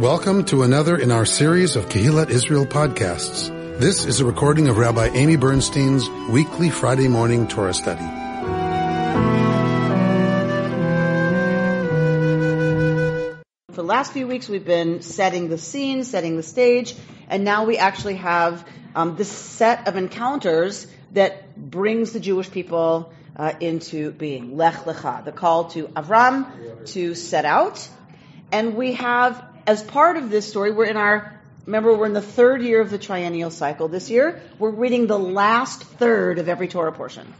Welcome to another in our series of Kehillat Israel podcasts. This is a recording of Rabbi Amy Bernstein's weekly Friday morning Torah study. For the last few weeks, we've been setting the scene, setting the stage, and now we actually have um, this set of encounters that brings the Jewish people uh, into being. Lech Lecha, the call to Avram to set out. And we have as part of this story, we're in our, remember, we're in the third year of the triennial cycle this year. We're reading the last third of every Torah portion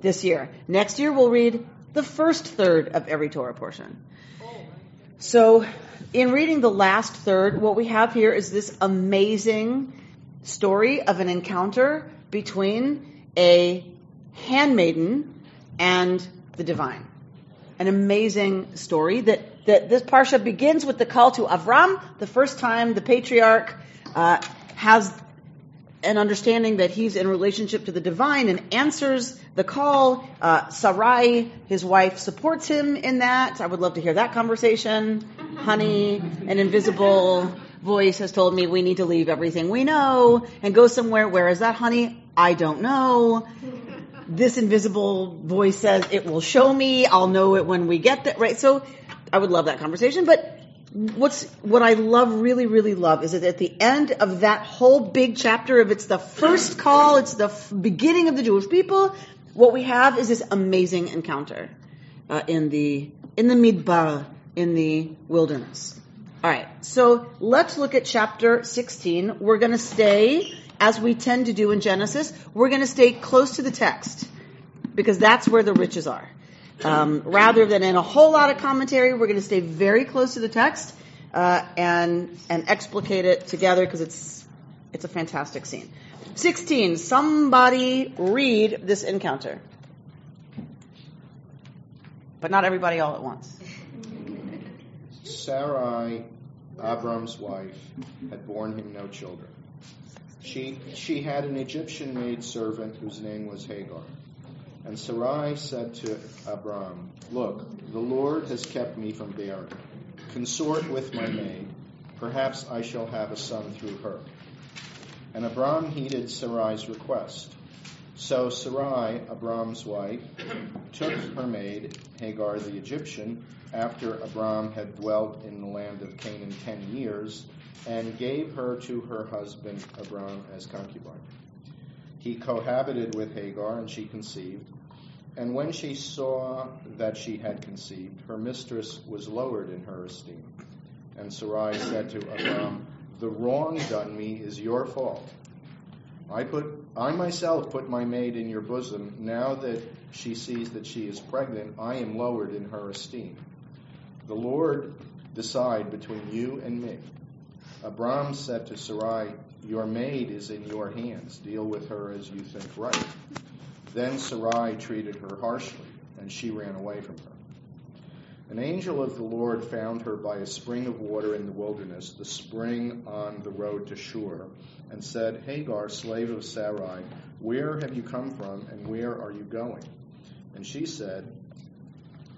this year. Next year, we'll read the first third of every Torah portion. So, in reading the last third, what we have here is this amazing story of an encounter between a handmaiden and the divine. An amazing story that that this parsha begins with the call to Avram, the first time the patriarch uh, has an understanding that he's in relationship to the divine and answers the call. Uh, Sarai, his wife, supports him in that. I would love to hear that conversation. Honey, an invisible voice has told me we need to leave everything we know and go somewhere. Where is that, honey? I don't know. This invisible voice says it will show me. I'll know it when we get there. Right. So I would love that conversation. But what's what I love, really, really love, is that at the end of that whole big chapter, if it's the first call, it's the f- beginning of the Jewish people, what we have is this amazing encounter uh, in the in the midbar, in the wilderness. All right, so let's look at chapter 16. We're going to stay, as we tend to do in Genesis, we're going to stay close to the text because that's where the riches are. Um, rather than in a whole lot of commentary, we're going to stay very close to the text uh, and and explicate it together because it's it's a fantastic scene. Sixteen. Somebody read this encounter, but not everybody all at once. Sarai, Abram's wife, had borne him no children. She she had an Egyptian maid servant whose name was Hagar. And Sarai said to Abram, Look, the Lord has kept me from bearing. Consort with my maid. Perhaps I shall have a son through her. And Abram heeded Sarai's request. So Sarai, Abram's wife, took her maid, Hagar the Egyptian, after Abram had dwelt in the land of Canaan ten years, and gave her to her husband Abram as concubine. He cohabited with Hagar, and she conceived. And when she saw that she had conceived, her mistress was lowered in her esteem. And Sarai said to Abram, The wrong done me is your fault. I put I myself put my maid in your bosom. Now that she sees that she is pregnant, I am lowered in her esteem. The Lord decide between you and me. Abram said to Sarai, Your maid is in your hands. Deal with her as you think right. Then Sarai treated her harshly, and she ran away from her. An angel of the Lord found her by a spring of water in the wilderness, the spring on the road to Shur, and said, Hagar, slave of Sarai, where have you come from, and where are you going? And she said,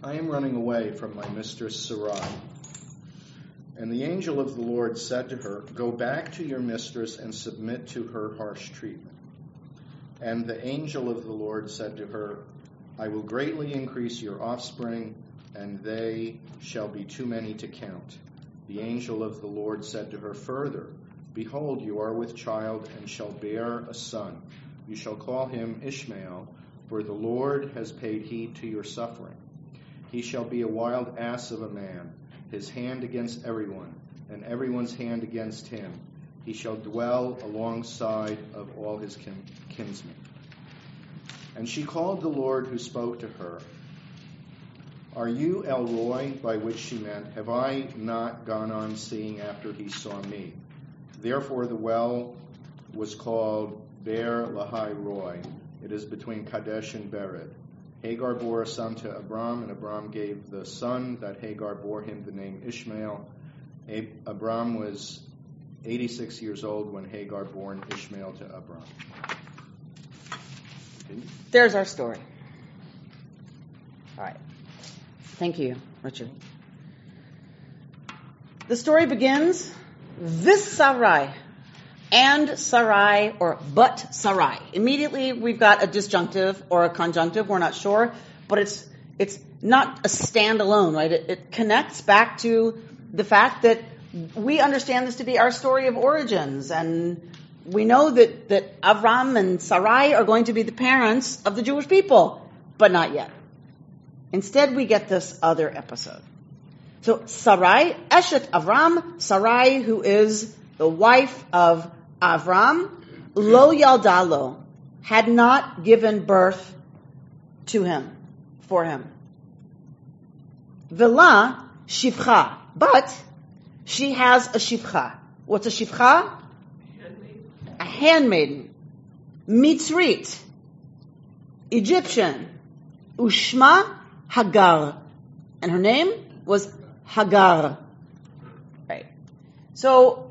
I am running away from my mistress Sarai. And the angel of the Lord said to her, Go back to your mistress and submit to her harsh treatment. And the angel of the Lord said to her, I will greatly increase your offspring, and they shall be too many to count. The angel of the Lord said to her further, Behold, you are with child, and shall bear a son. You shall call him Ishmael, for the Lord has paid heed to your suffering. He shall be a wild ass of a man, his hand against everyone, and everyone's hand against him he shall dwell alongside of all his kin- kinsmen. And she called the Lord who spoke to her. Are you El Roi, by which she meant, Have I not gone on seeing after he saw me? Therefore the well was called Beer Lahai Roi. It is between Kadesh and Bered. Hagar bore a son to Abram, and Abram gave the son that Hagar bore him the name Ishmael. Abram was 86 years old when Hagar born Ishmael to Abram. There's our story. All right. Thank you, Richard. The story begins, this Sarai and Sarai or but Sarai. Immediately we've got a disjunctive or a conjunctive, we're not sure, but it's, it's not a standalone, right? It, it connects back to the fact that we understand this to be our story of origins and we know that, that Avram and Sarai are going to be the parents of the Jewish people, but not yet. Instead, we get this other episode. So Sarai, Eshet Avram, Sarai, who is the wife of Avram, Lo Yaldalo, had not given birth to him, for him. Villa Shivcha, but she has a Shivcha. What's a Shivcha? A handmaiden. Mitzrit. Egyptian. Ushma Hagar. And her name was Hagar. Right. So,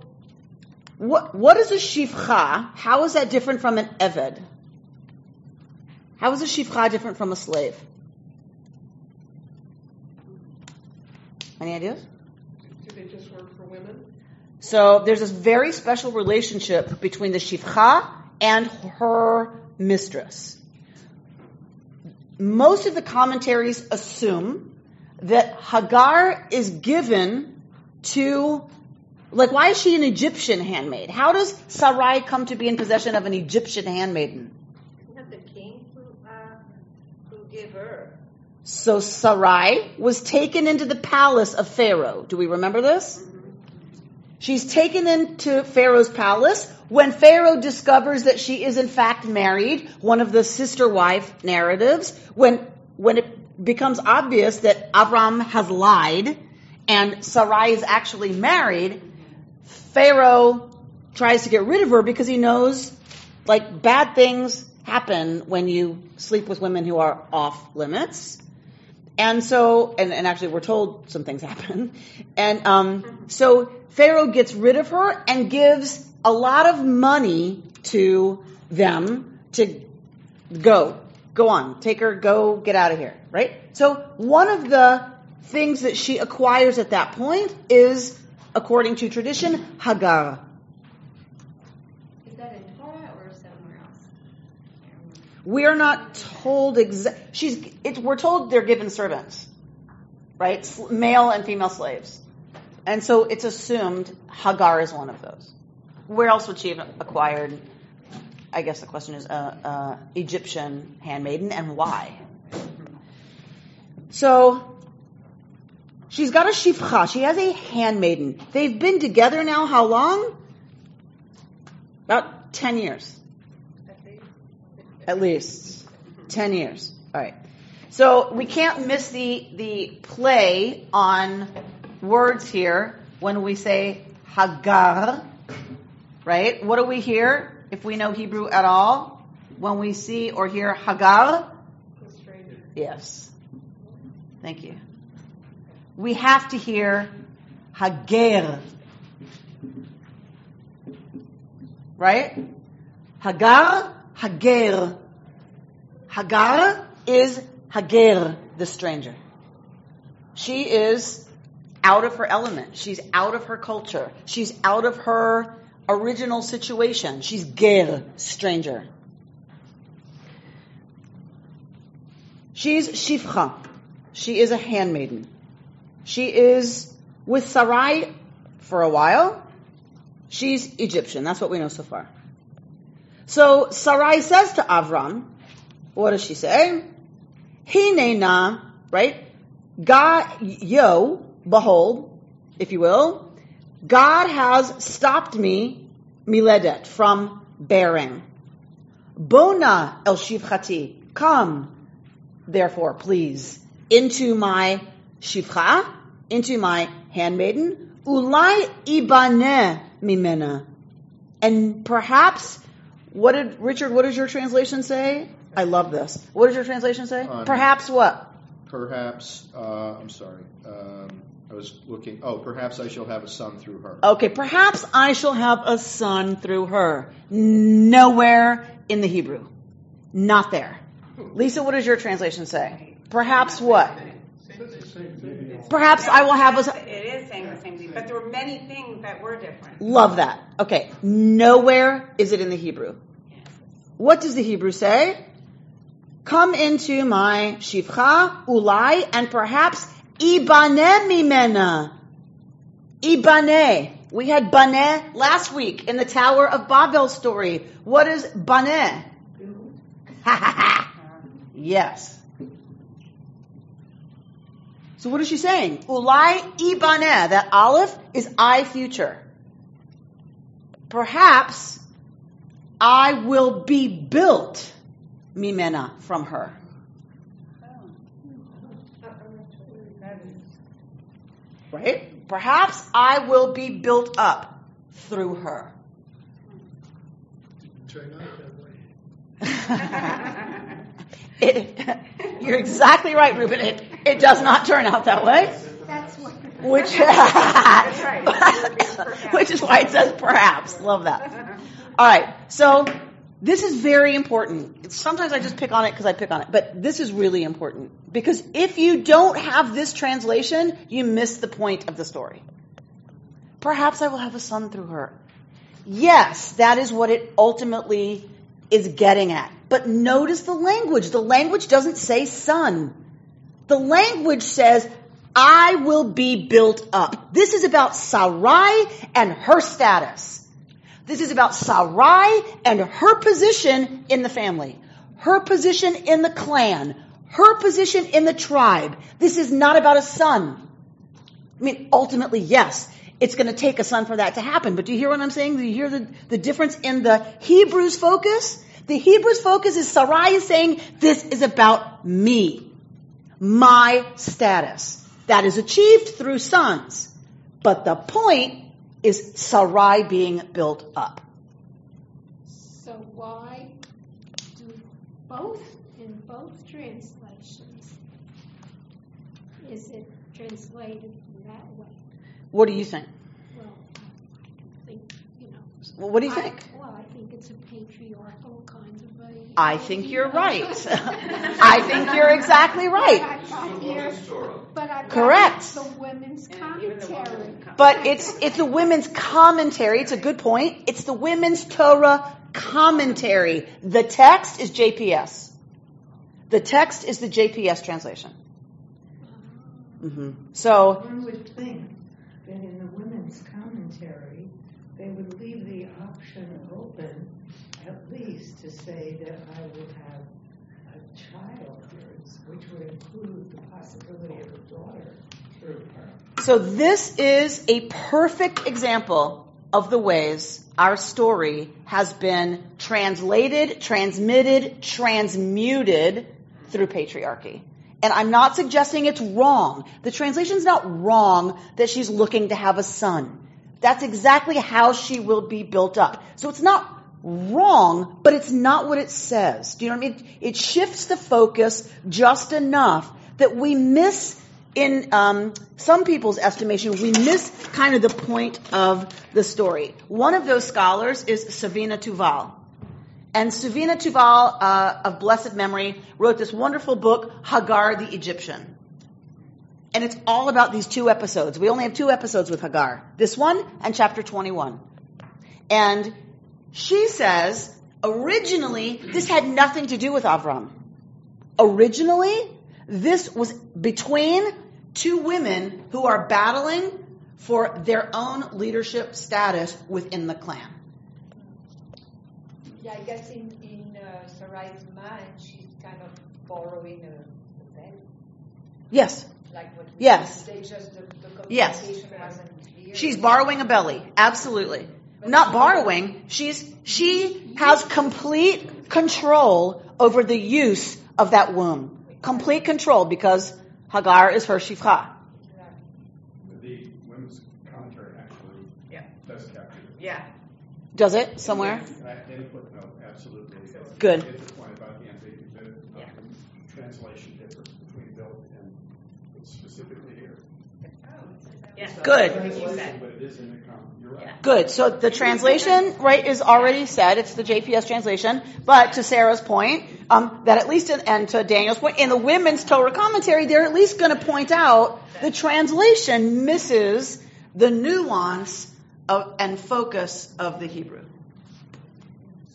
what, what is a shifcha? How is that different from an eved? How is a shifcha different from a slave? Any ideas? Do they just work for women? So there's this very special relationship between the shifcha and her mistress. Most of the commentaries assume that Hagar is given to, like, why is she an Egyptian handmaid? How does Sarai come to be in possession of an Egyptian handmaiden? Not the king who, uh, who gave her. So Sarai was taken into the palace of Pharaoh. Do we remember this? She's taken into Pharaoh's palace when Pharaoh discovers that she is in fact married, one of the sister wife narratives, when, when it becomes obvious that Avram has lied and Sarai is actually married, Pharaoh tries to get rid of her because he knows like bad things happen when you sleep with women who are off limits. And so, and, and actually we're told some things happen. And um, so Pharaoh gets rid of her and gives a lot of money to them to go, go on, take her, go, get out of here, right? So one of the things that she acquires at that point is, according to tradition, Hagar. Is that in Torah or somewhere else? We are not told exactly. She's. It, we're told they're given servants, right? Male and female slaves, and so it's assumed Hagar is one of those. Where else would she have acquired? I guess the question is, uh, uh, Egyptian handmaiden, and why? So she's got a shifcha. She has a handmaiden. They've been together now. How long? About ten years at least 10 years. All right. So we can't miss the, the play on words here when we say Hagar, right? What do we hear if we know Hebrew at all? When we see or hear Hagar? Yes. Thank you. We have to hear Hager. Right? Hagar, Hager. Hagar is Hager, the stranger. She is out of her element. She's out of her culture. She's out of her original situation. She's ger, stranger. She's shifcha. She is a handmaiden. She is with Sarai for a while. She's Egyptian. That's what we know so far. So Sarai says to Avram, what does she say? Hine na, right? God, yo, behold, if you will, God has stopped me, miledet, from bearing. Bona el shivchati, come, therefore, please, into my shivcha, into my handmaiden, ulai ibane mimena. And perhaps, what did, Richard, what does your translation say? I love this. What does your translation say? Um, perhaps what? Perhaps, uh, I'm sorry. Um, was looking. Oh, perhaps I shall have a son through her. Okay, perhaps I shall have a son through her. Nowhere in the Hebrew. Not there. Lisa, what does your translation say? Perhaps what? Perhaps I will have a son. It is is saying the same thing, but there were many things that were different. Love that. Okay. Nowhere is it in the Hebrew. What does the Hebrew say? Come into my shivcha, ulai, and perhaps ibane mimena. Ibane. We had bane last week in the Tower of Babel story. What is bane? yes. So what is she saying? Ulai ibane. That aleph is I future. Perhaps I will be built mimena from her. Right? Perhaps I will be built up through her. Turn out that way. It, you're exactly right, Ruben. It, it does not turn out that way. That's what. Which, right. which is why it says perhaps. Love that. All right. So this is very important. Sometimes I just pick on it because I pick on it, but this is really important because if you don't have this translation, you miss the point of the story. Perhaps I will have a son through her. Yes, that is what it ultimately is getting at. But notice the language. The language doesn't say son. The language says, I will be built up. This is about Sarai and her status. This is about Sarai and her position in the family, her position in the clan, her position in the tribe. This is not about a son. I mean, ultimately, yes, it's going to take a son for that to happen. But do you hear what I'm saying? Do you hear the, the difference in the Hebrews focus? The Hebrews focus is Sarai is saying, this is about me, my status. That is achieved through sons. But the point is Sarai being built up. So why do both, in both translations, is it translated that way? What do you think? Well, I think, you know. Well, what do you I- think? Well, I think it's a patriarchal kind of a. I think you're right. I think you're exactly right. Correct. the women's commentary. But it's it's the women's commentary. It's a good point. It's the women's Torah commentary. The text is JPS. The text is the JPS translation. hmm So One would think that in the women's commentary, they would leave the option open, at least to say that I would have a child, which would include the possibility of a daughter through her. So this is a perfect example of the ways our story has been translated, transmitted, transmuted through patriarchy. And I'm not suggesting it's wrong. The translation's not wrong that she's looking to have a son. That's exactly how she will be built up. So it's not wrong, but it's not what it says. Do you know what I mean? It shifts the focus just enough that we miss in um, some people's estimation, we miss kind of the point of the story. One of those scholars is Savina Teubal. And Savina Teubal, uh, of blessed memory, wrote this wonderful book, Hagar the Egyptian. And it's all about these two episodes. We only have two episodes with Hagar. This one and chapter 21. And she says, originally, this had nothing to do with Avram. Originally, this was between two women who are battling for their own leadership status within the clan. Yeah, I guess in, in uh, Sarai's mind, she's kind of borrowing a, a value, Yes, like what Yes. They just the, the Yes. she's borrowing a belly. Absolutely. Not borrowing. She's, she has complete control over the use of that womb. Complete control because Hagar is her shifcha. The women's commentary actually Yeah. does capture it. Yeah. Does it somewhere? In a footnote, absolutely. Good. It's a point about the ambiguity, the um, translation difference between built and specifically here. Good. Translation, But it is in the com, you're right. Good. So the translation, right, is already said. It's the JPS translation. But to Sarah's point, um, that at least, in, and to Daniel's point, in the women's Torah commentary, they're at least going to point out the translation misses the nuance of, and focus of the Hebrew.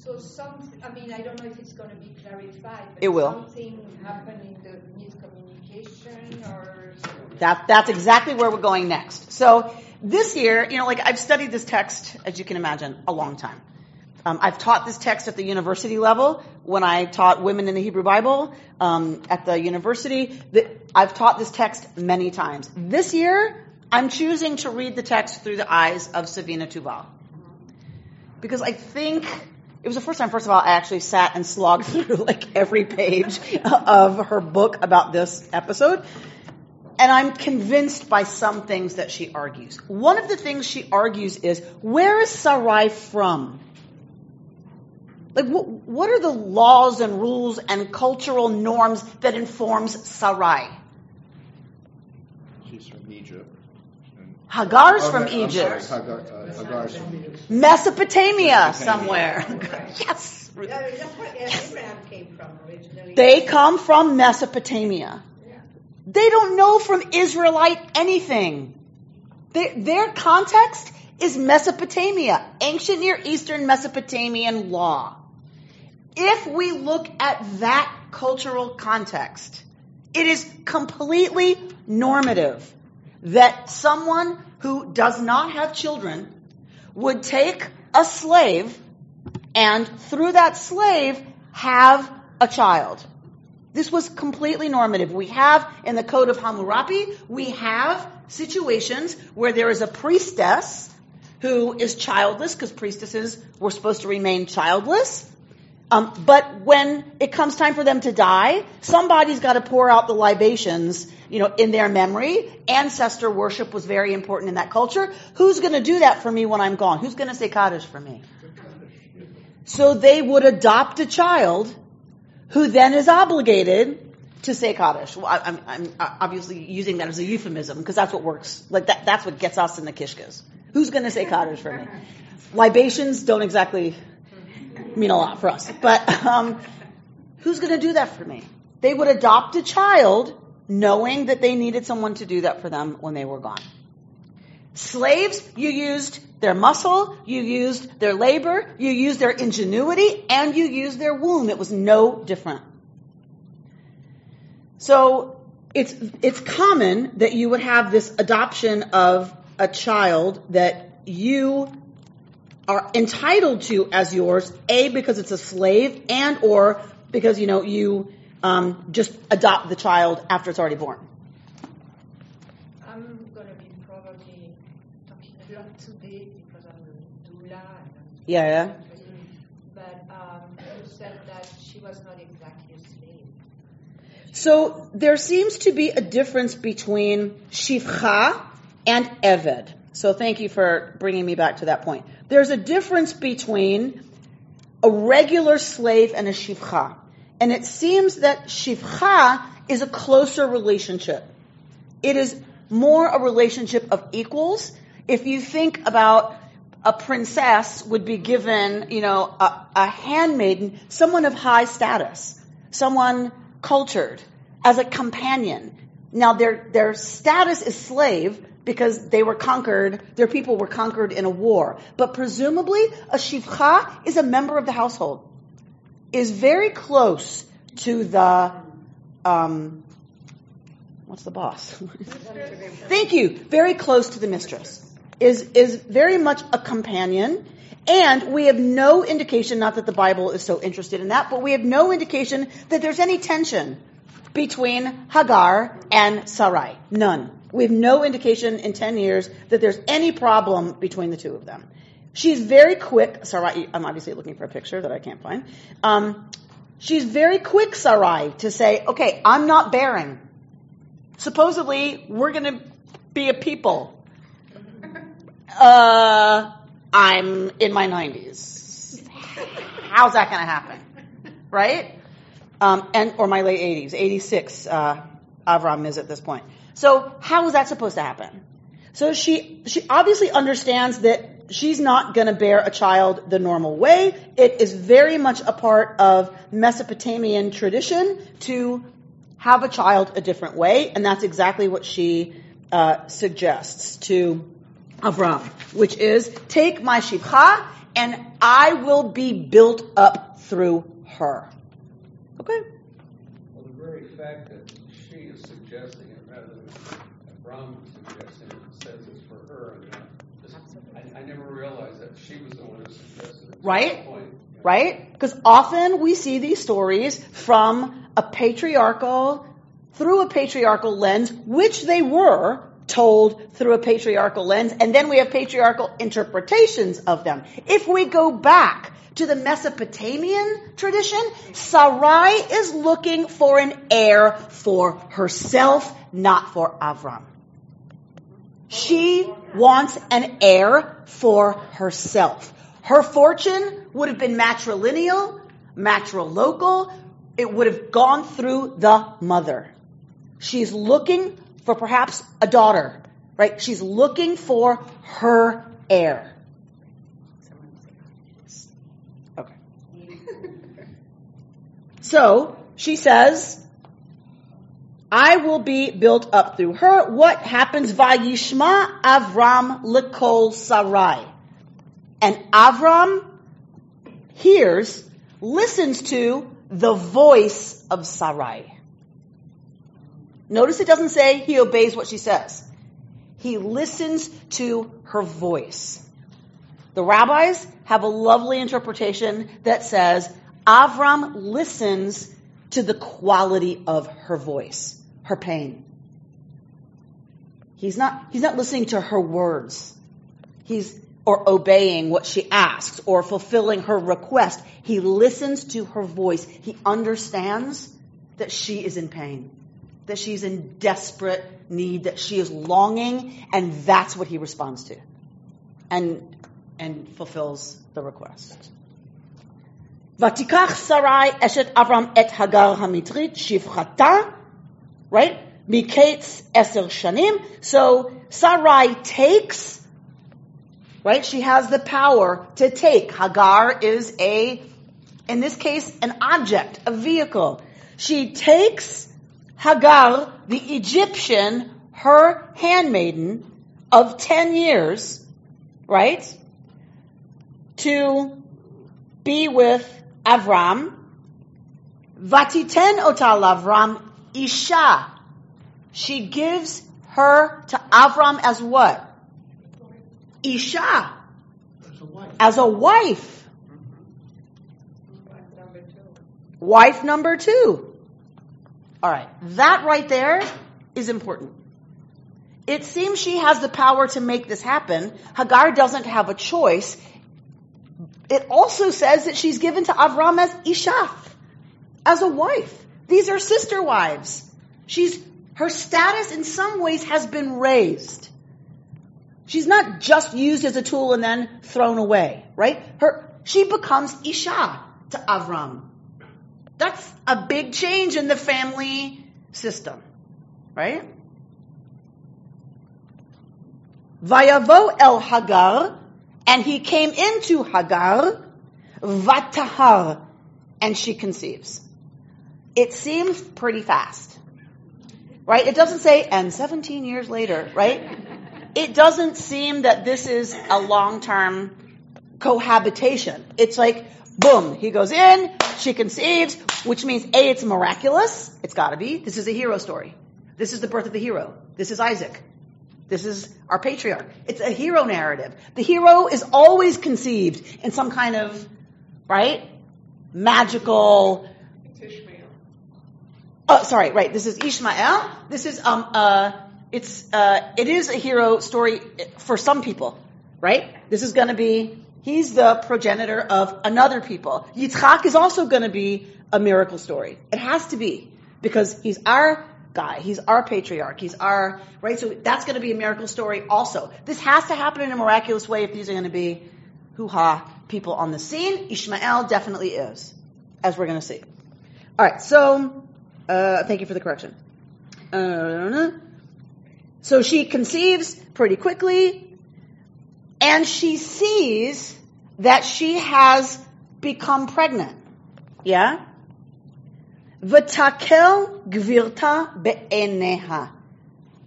So some, I mean, I don't know if it's going to be clarified. But It will. Something happened in the miscommunication or. That, that's exactly where we're going next. So this year, you know, like I've studied this text, as you can imagine, a long time. Um, I've taught this text at the university level when I taught women in the Hebrew Bible um, at the university. The, I've taught this text many times. This year, I'm choosing to read the text through the eyes of Savina Teubal. Because I think it was the first time, first of all, I actually sat and slogged through like every page of her book about this episode. And I'm convinced by some things that she argues. One of the things she argues is, where is Sarai from? Like, what, what are the laws and rules and cultural norms that informs Sarai? She's from Egypt. And- Hagar's Oh, from I'm Egypt. sorry, Hagar, uh, Hagar's from Egypt. Mesopotamia somewhere. yes. Yeah, that's where Abraham came from originally. They come from Mesopotamia. They don't know from Israelite anything. Their, their context is Mesopotamia, ancient Near Eastern Mesopotamian law. If we look at that cultural context, it is completely normative that someone who does not have children would take a slave and through that slave have a child. This was completely normative. We have in the Code of Hammurabi, we have situations where there is a priestess who is childless because priestesses were supposed to remain childless. Um, but when it comes time for them to die, somebody's got to pour out the libations, you know, in their memory. Ancestor worship was very important in that culture. Who's going to do that for me when I'm gone? Who's going to say Kaddish for me? So they would adopt a child who then is obligated to say Kaddish. Well, I, I'm, I'm obviously using that as a euphemism because that's what works. Like that, that's what gets us in the kishkas. Who's going to say Kaddish for me? Libations don't exactly mean a lot for us, but um, who's going to do that for me? They would adopt a child knowing that they needed someone to do that for them when they were gone. Slaves, you used their muscle, you used their labor, you used their ingenuity, and you used their womb. It was no different. So it's it's common that you would have this adoption of a child that you are entitled to as yours, a because it's a slave, and or because you know you um, just adopt the child after it's already born. I'm going to be probably talking a lot today because I'm a doula. And Yeah, yeah. But um, you said that she was not exactly a slave. So there seems to be a difference between shivcha and eved. So thank you for bringing me back to that point. There's a difference between a regular slave and a shivcha. And it seems that shivcha is a closer relationship. It is more a relationship of equals. If you think about a princess would be given, you know, a, a handmaiden, someone of high status, someone cultured, as a companion. Now their, their status is slave because they were conquered, their people were conquered in a war. But presumably, a shivcha is a member of the household, is very close to the, um, what's the boss? Thank you. Very close to the mistress. Is, is very much a companion. And we have no indication, not that the Bible is so interested in that, but we have no indication that there's any tension between Hagar and Sarai. None. We have no indication in 10 years that there's any problem between the two of them. She's very quick. Sarai, I'm obviously looking for a picture that I can't find. Um, she's very quick, Sarai, to say, okay, I'm not bearing. Supposedly, we're going to be a people. Uh, I'm in my 90s. How's that going to happen? Right? Um, and or my late 80s, 86. Uh, Avram is at this point. So how is that supposed to happen? So she, she obviously understands that she's not going to bear a child the normal way. It is very much a part of Mesopotamian tradition to have a child a different way, and that's exactly what she uh, suggests to Avram, which is take my shivcha and I will be built up through her. Okay. Well, the very fact that she is suggesting it rather than Avram suggesting it says it's for her. And I, I never realized that she was the one who suggested it. Right? Right? Because often we see these stories from a patriarchal, through a patriarchal lens, which they were told through a patriarchal lens, and then we have patriarchal interpretations of them. If we go back to the Mesopotamian tradition, Sarai is looking for an heir for herself, not for Avram. She wants an heir for herself. Her fortune would have been matrilineal, matrilocal. It would have gone through the mother. She's looking for perhaps a daughter, right? She's looking for her heir. Okay. So she says, I will be built up through her. What happens? Vayishma Avram lekol Sarai. And Avram hears, listens to the voice of Sarai. Notice it doesn't say he obeys what she says. He listens to her voice. The rabbis have a lovely interpretation that says Avram listens to the quality of her voice, her pain. He's not, he's not listening to her words. He's, or obeying what she asks or fulfilling her request. He listens to her voice. He understands that she is in pain that she's in desperate need, that she is longing, and that's what he responds to. And, and fulfills the request. Vatikach Sarai eshet Avram et Hagar hamitzrit shivchata, right? Miketz eser shanim. So Sarai takes, right? She has the power to take. Hagar is a, in this case, an object, a vehicle. She takes Hagar, the Egyptian, her handmaiden of 10 years, right? To be with Avram. Vatiten otal Avram Isha. She gives her to Avram as what? Isha. As a wife. Wife number two. All right. That right there is important. It seems she has the power to make this happen. Hagar doesn't have a choice. It also says that she's given to Avram as Isha, as a wife. These are sister wives. She's, her status in some ways has been raised. She's not just used as a tool and then thrown away, right? Her, she becomes Isha to Avram. That's a big change in the family system, right? Vayavo el Hagar, and he came into Hagar, vatahar, and she conceives. It seems pretty fast, right? It doesn't say, and 17 years later, right? It doesn't seem that this is a long-term cohabitation. It's like, boom, he goes in, she conceives, which means A, it's miraculous. It's gotta be. This is a hero story. This is the birth of the hero. This is Isaac. This is our patriarch. It's a hero narrative. The hero is always conceived in some kind of, right? Magical. Ishmael. Oh, sorry, right. This is Ishmael. This is, um, uh, it's, uh, it is a hero story for some people, right? This is gonna be He's the progenitor of another people. Yitzchak is also going to be a miracle story. It has to be because he's our guy. He's our patriarch. He's our, right? So that's going to be a miracle story also. This has to happen in a miraculous way if these are going to be hoo-ha people on the scene. Ishmael definitely is, as we're going to see. All right. So, uh, thank you for the correction. Uh, So she conceives pretty quickly, and she sees that she has become pregnant. Yeah? V'takel gvirta be'eneha.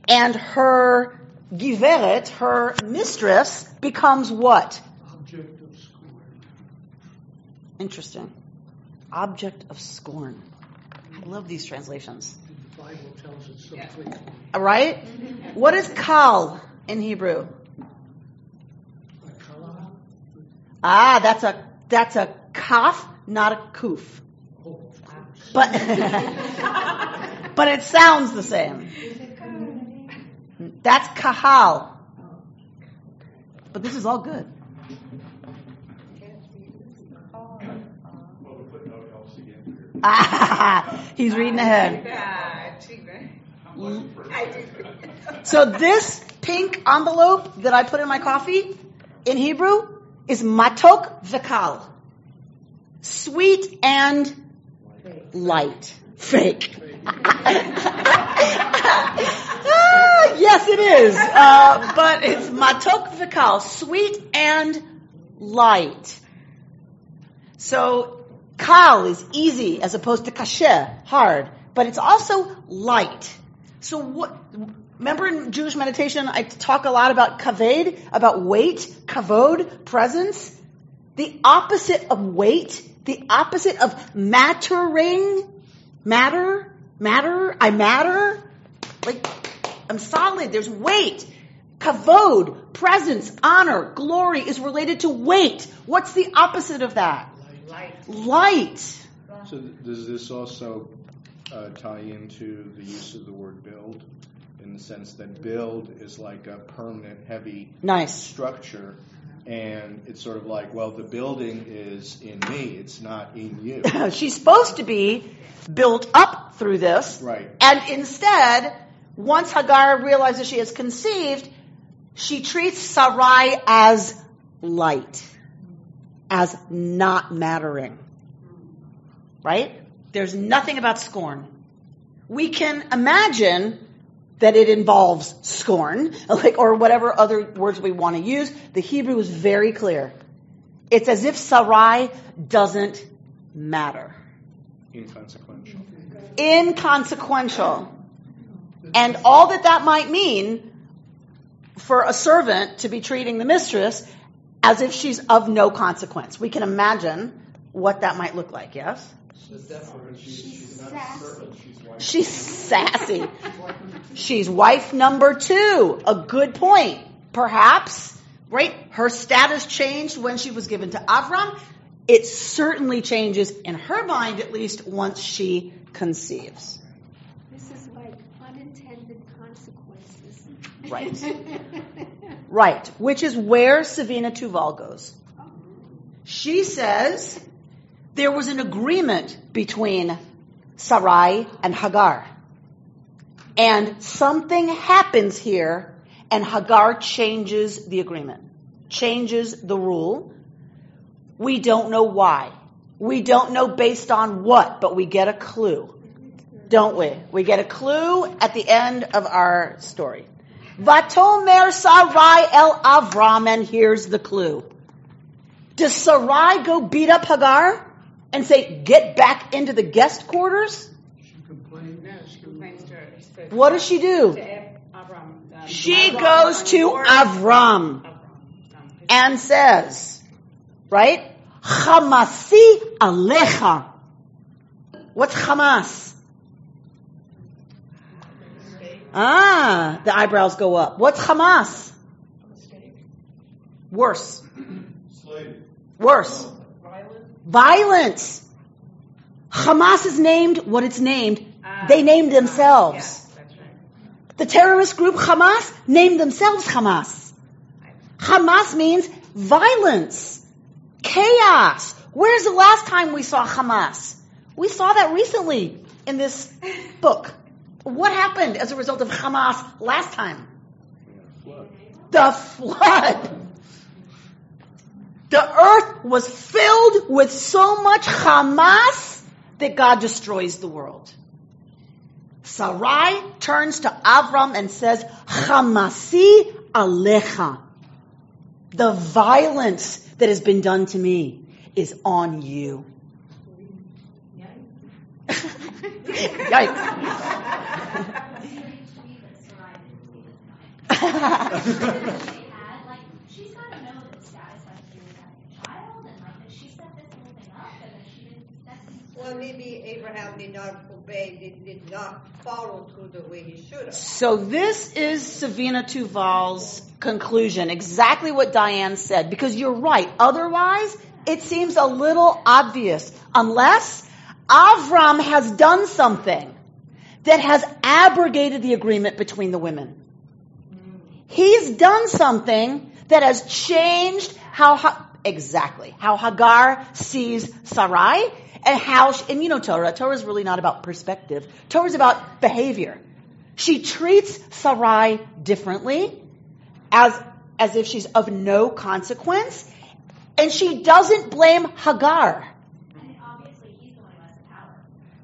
And her giveret, her mistress, becomes what? Object of scorn. Interesting. Object of scorn. I love these translations. The Bible tells it so. All right? What is kal in Hebrew? Ah, that's a that's a kaf, not a oh. But but it sounds the same. That's kahal. But this is all good. Ah, he's reading ahead. So this pink envelope that I put in my coffee in Hebrew is matok v'kal. Sweet and light. Fake. Ah, yes, it is. Uh, but it's matok v'kal. Sweet and light. So kal is easy as opposed to kasher, hard. But it's also light. So what, remember in Jewish meditation, I talk a lot about kaved, about weight, kavod, presence. The opposite of weight, the opposite of mattering, matter, matter, I matter. Like, I'm solid, there's weight. Kavod, presence, honor, glory is related to weight. What's the opposite of that? Light. Light. So does this also uh, tie into the use of the word build? In the sense that build is like a permanent, heavy Nice. structure, and it's sort of like, well, the building is in me, it's not in you. She's supposed to be built up through this. Right. And instead, once Hagar realizes she has conceived, she treats Sarai as light, as not mattering. Right? There's nothing about scorn. We can imagine that it involves scorn, like, or whatever other words we want to use. The Hebrew is very clear. It's as if Sarai doesn't matter. Inconsequential. Inconsequential. And all that that might mean for a servant to be treating the mistress as if she's of no consequence. We can imagine what that might look like, yes? She's sassy. She's sassy. She's wife number two. A good point. Perhaps, right? Her status changed when she was given to Avram. It certainly changes in her mind, at least once she conceives. This is like unintended consequences. Right. Right. Which is where Savina Teubal goes. Oh, she says there was an agreement between Sarai and Hagar. And something happens here and Hagar changes the agreement, changes the rule. We don't know why. We don't know based on what, but we get a clue. Don't we? We get a clue at the end of our story. Vatomer Sarai el Avram, and here's the clue. Does Sarai go beat up Hagar and say, get back into the guest quarters? She complained. No, she complains to her. to- What does she do? To Abram. um, She Abram goes to. Avram and says, right? Hamasi alecha. What's Hamas? Ah, the eyebrows go up. What's Hamas? Worse. Worse. Violence. Hamas is named what it's named. Ah, They named themselves. Yes, that's right. The terrorist group Hamas named themselves Hamas. Hamas means violence, chaos. Where's the last time we saw Hamas? We saw that recently in this book. What happened as a result of Hamas last time? The flood. The earth was filled with so much Hamas that God destroys the world. Sarai turns to Avram and says, Hamasi alecha. The violence that has been done to me is on you. Yikes. She's got to know that status has to do with having a child, and like that she set this whole thing up, and that she didn't. That's Well, maybe Abraham did not obey, did, did not follow through the way he should have. So this is Savina Teubal's conclusion, exactly what Diane said, because you're right. Otherwise, it seems a little obvious, unless Avram has done something that has abrogated the agreement between the women. He's done something that has changed how, exactly, how Hagar sees Sarai and how, she, and you know Torah, Torah is really not about perspective. Torah is about behavior. She treats Sarai differently as, as if she's of no consequence and she doesn't blame Hagar. and obviously he's the one who has the power.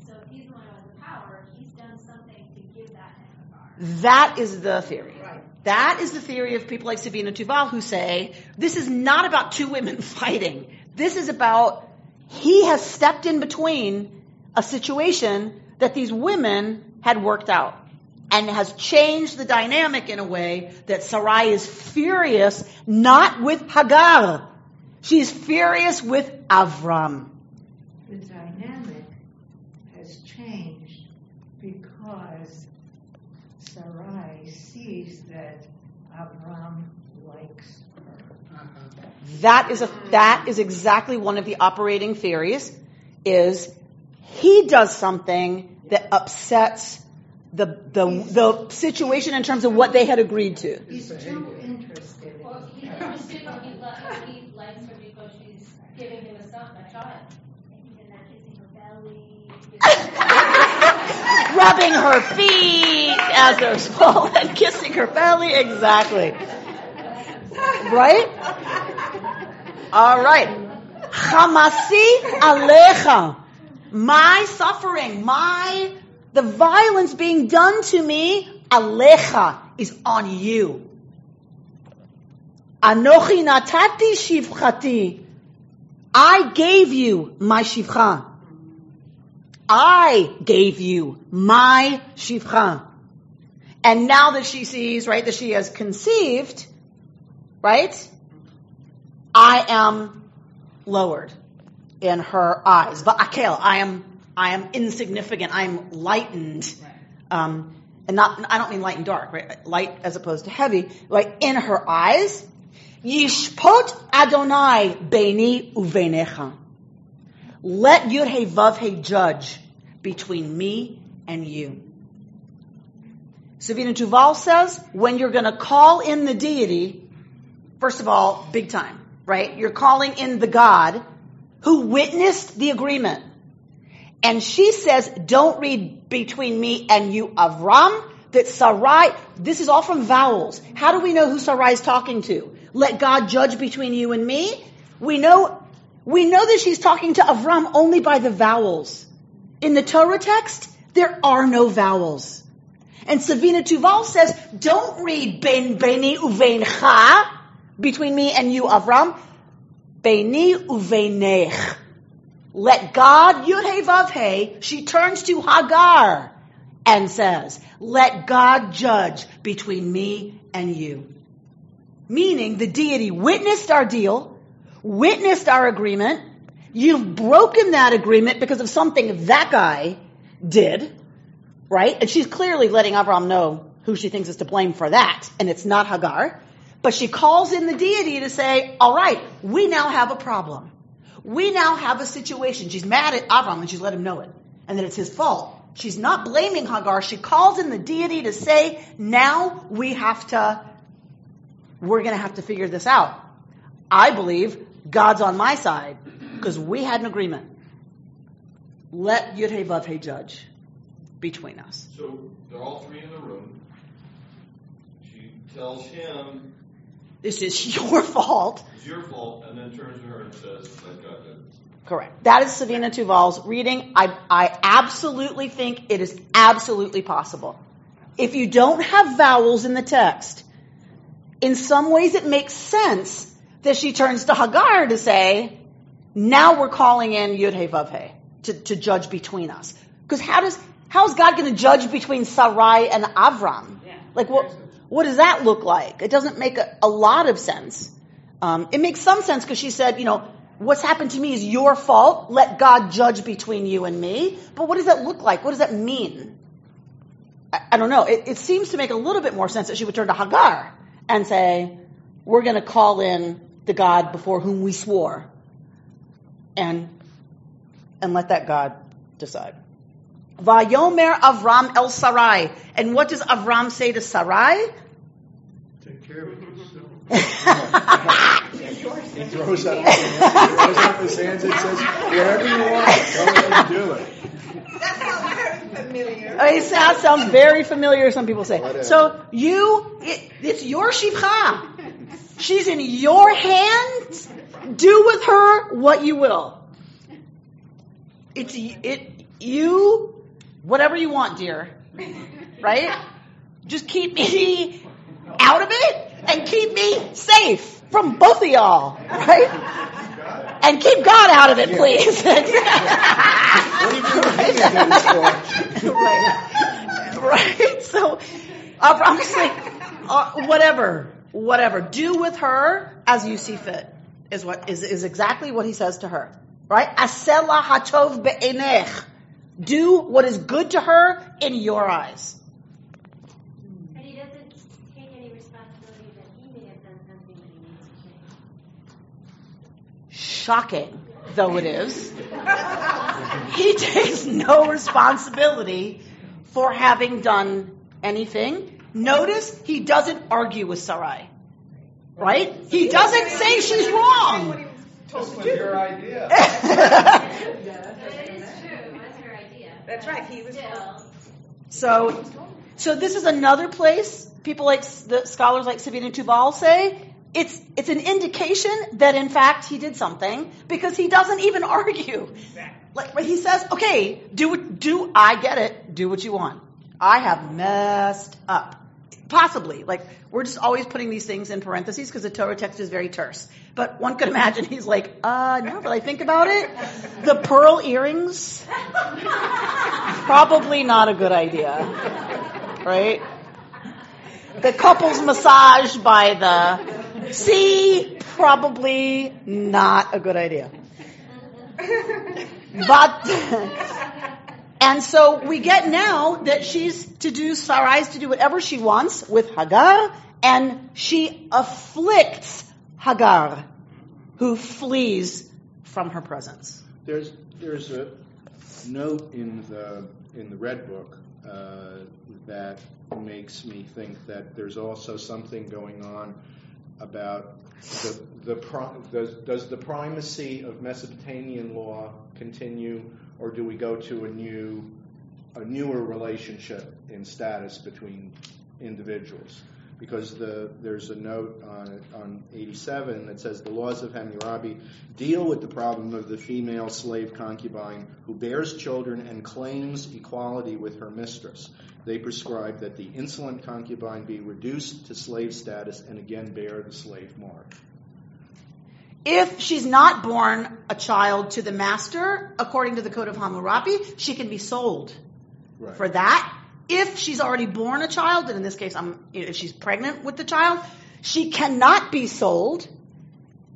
So if he's the one who has the power, he's done something to give that to Hagar. That is the theory. That is the theory of people like Savina Teubal who say this is not about two women fighting. This is about he has stepped in between a situation that these women had worked out and has changed the dynamic in a way that Sarai is furious not with Hagar. She's furious with Avram. The dynamic has changed because Sarai sees that Avram likes her. That is a that is exactly one of the operating theories is he does something that upsets the the the situation in terms of what they had agreed to. He's too interested Well, he's interested, but he, li- he likes her because she's giving him a son, a child. And they're kissing her belly. Rubbing her feet as they're small and kissing her belly. Exactly. Right? All right. Hamasi alecha. My suffering, my, the violence being done to me, alecha, is on you. Anochi natati shivchati. I gave you my shifcha. I gave you my shifcha. And now that she sees, right, that she has conceived, right, I am lowered in her eyes. Va'akel, I am, I am insignificant. I am lightened. Um, and not, I don't mean light and dark, right? Light as opposed to heavy, like in her eyes. Yishpot Adonai beini uveinecha. Let Yud Hey Vav Hey judge between me and you. Savina Teubal says when you're going to call in the deity, first of all, big time, right? You're calling in the God who witnessed the agreement. And she says, don't read between me and you, Avram, that Sarai, this is all from vowels. How do we know who Sarai is talking to? Let God judge between you and me? We know, we know that she's talking to Avram only by the vowels. In the Torah text, there are no vowels. And Savina Teubal says, don't read ben beni uveincha between me and you, Avram. Beni uveinech. Let God, Yud Hey, she turns to Hagar and says, let God judge between me and you. Meaning the deity witnessed our deal, witnessed our agreement. You've broken that agreement because of something that guy did, right? And she's clearly letting Avram know who she thinks is to blame for that, and it's not Hagar. But she calls in the deity to say, all right, we now have a problem. We now have a situation. She's mad at Avram and she's let him know it. And that it's his fault. She's not blaming Hagar. She calls in the deity to say, now we have to, we're going to have to figure this out. I believe God's on my side because we had an agreement. Let Yud Hey judge between us. So they're all three in the room. She tells him This is your fault. it's your fault, and then turns to her and says, "Let God judge." Correct. That is Savina Teubal's reading. I, I absolutely think it is absolutely possible. If you don't have vowels in the text, in some ways it makes sense that she turns to Hagar to say, now we're calling in Yud He Vav He to, to judge between us. Because how does how is God going to judge between Sarai and Avram? Like what what does that look like? It doesn't make a, a lot of sense. Um, it makes some sense because she said, you know, what's happened to me is your fault. Let God judge between you and me. But what does that look like? What does that mean? I, I don't know. It, it seems to make a little bit more sense that she would turn to Hagar and say, we're going to call in the God before whom we swore and and let that God decide. Vayomer Avram el Sarai. And what does Avram say to Sarai? Take care of yourself. he throws up, he throws up his hands and says, whatever you want, go ahead and do it. That sounds very familiar. Uh, it sounds, sounds very familiar, some people say. So you, it, it's your shifcha. She's in your hands. Do with her what you will. It's it you whatever you want, dear. Right? Just keep me out of it and keep me safe from both of y'all. Right? And keep God out of it, please. right. right. So I'm just like, uh, whatever, whatever. Do with her as you see fit. Is what is is exactly what he says to her. Right? Asela hatov be'enech. Do what is good to her in your eyes. But he doesn't take any responsibility that he may have done something that he needs to change. Shocking though it is, he takes no responsibility for having done anything. Notice he doesn't argue with Sarai. Right? He doesn't say she's wrong. This was your idea. That's right. He was. So, so this is another place people like the scholars like Savina Teubal say it's it's an indication that in fact he did something because he doesn't even argue. Like he says, okay, do do I get it? Do what you want. I have messed up. Possibly, like we're just always putting these things in parentheses because the Torah text is very terse. But one could imagine he's like, uh, now that I think about it, the pearl earrings, probably not a good idea, right? The couple's massage by the sea, probably not a good idea. But, and so we get now that she's to do, Sarai's to do whatever she wants with Hagar, and she afflicts Hagar, who flees from her presence. There's there's a note in the in the red book uh, that makes me think that there's also something going on about the the does, does the primacy of Mesopotamian law continue, or do we go to a new a newer relationship in status between individuals? because the, there's a note on, on 87 that says the laws of Hammurabi deal with the problem of the female slave concubine who bears children and claims equality with her mistress. They prescribe that the insolent concubine be reduced to slave status and again bear the slave mark. If she's not born a child to the master, according to the Code of Hammurabi, she can be sold right. for that if she's already born a child, and in this case, I'm, if she's pregnant with the child, she cannot be sold.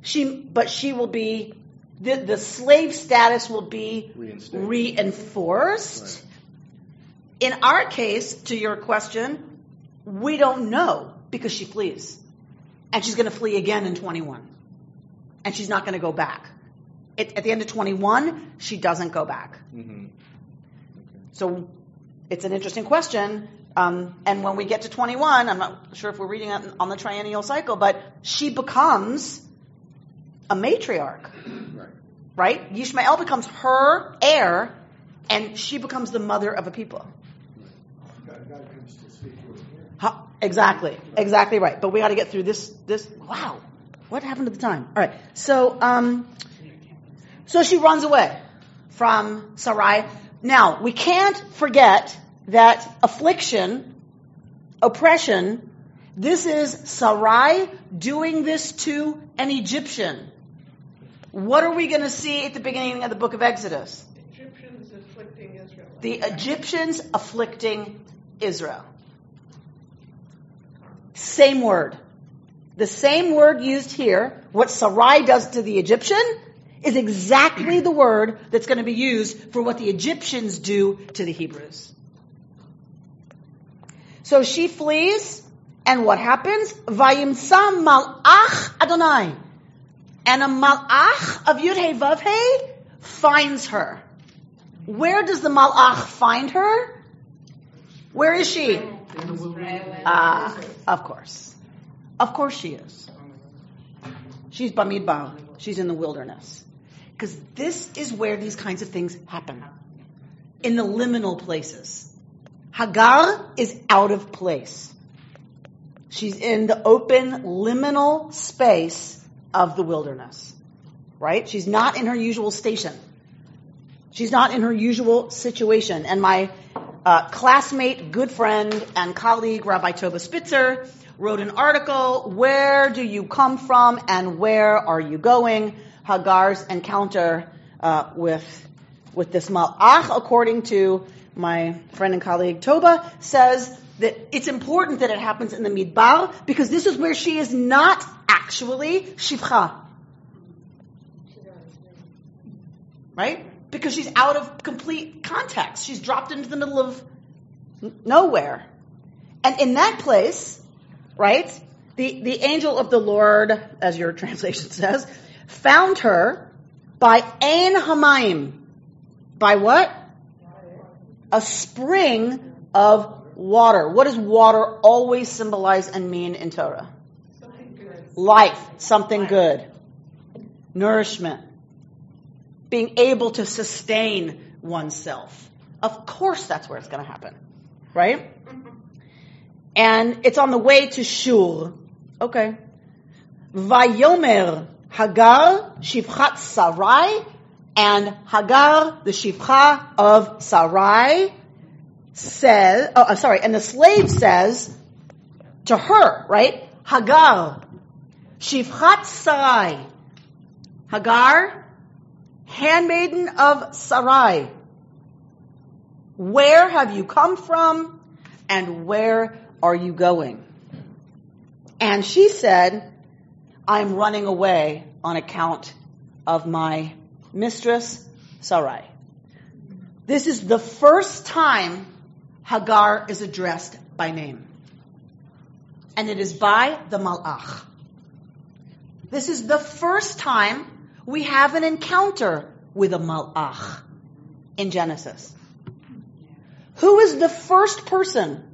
She, but she will be, the, the slave status will be reinforced. Right. In our case, to your question, we don't know because she flees. And she's going to flee again in 21. And she's not going to go back. It, at the end of 21, she doesn't go back. Mm-hmm. Okay. So it's an interesting question. Um, and when we get to 21, I'm not sure if we're reading it on the triennial cycle, but she becomes a matriarch. Right. Right? Yishmael becomes her heir, and she becomes the mother of a people. Exactly. Exactly right. But we got to get through this. This. Wow. What happened to the time? All right. So, um, So she runs away from Sarai. Now, we can't forget that affliction, oppression, this is Sarai doing this to an Egyptian. What are we going to see at the beginning of the book of Exodus? Egyptians afflicting Israel. The Egyptians afflicting Israel. Same word. The same word used here, what Sarai does to the Egyptian, is exactly the word that's going to be used for what the Egyptians do to the Hebrews. So she flees, and what happens? Vayimsa malach Adonai. And a malach of Yud Vav He finds her. Where does the malach find her? Where is she? Ah, of course. Of course she is. She's Bamidbar. She's in the wilderness. Because this is where these kinds of things happen. In the liminal places. Hagar is out of place. She's in the open liminal space of the wilderness. Right? She's not in her usual station. She's not in her usual situation. And my uh, classmate, good friend, and colleague, Rabbi Toba Spitzer, wrote an article, Where do you come from and where are you going? Hagar's encounter uh, with, with this malach, according to my friend and colleague Toba, says that it's important that it happens in the midbar because this is where she is not actually shifcha. Right? Because she's out of complete context. She's dropped into the middle of nowhere. And in that place, right, the, the angel of the Lord, as your translation says, found her by Ein Hamayim. By what? A spring of water. What does water always symbolize and mean in Torah? Life, something good. Nourishment. Being able to sustain oneself. Of course that's where it's going to happen. Right? And it's on the way to Shur. Okay. Vayomer Hagar Shivchat Sarai and Hagar, the Shifcha of Sarai, says, oh, uh, sorry, and the slave says to her, right? Hagar, Shivchat Sarai. Hagar, handmaiden of Sarai. Where have you come from and where are you going? And she said, I'm running away on account of my mistress, Sarai. This is the first time Hagar is addressed by name. And it is by the Malach. This is the first time we have an encounter with a Malach in Genesis. Who is the first person?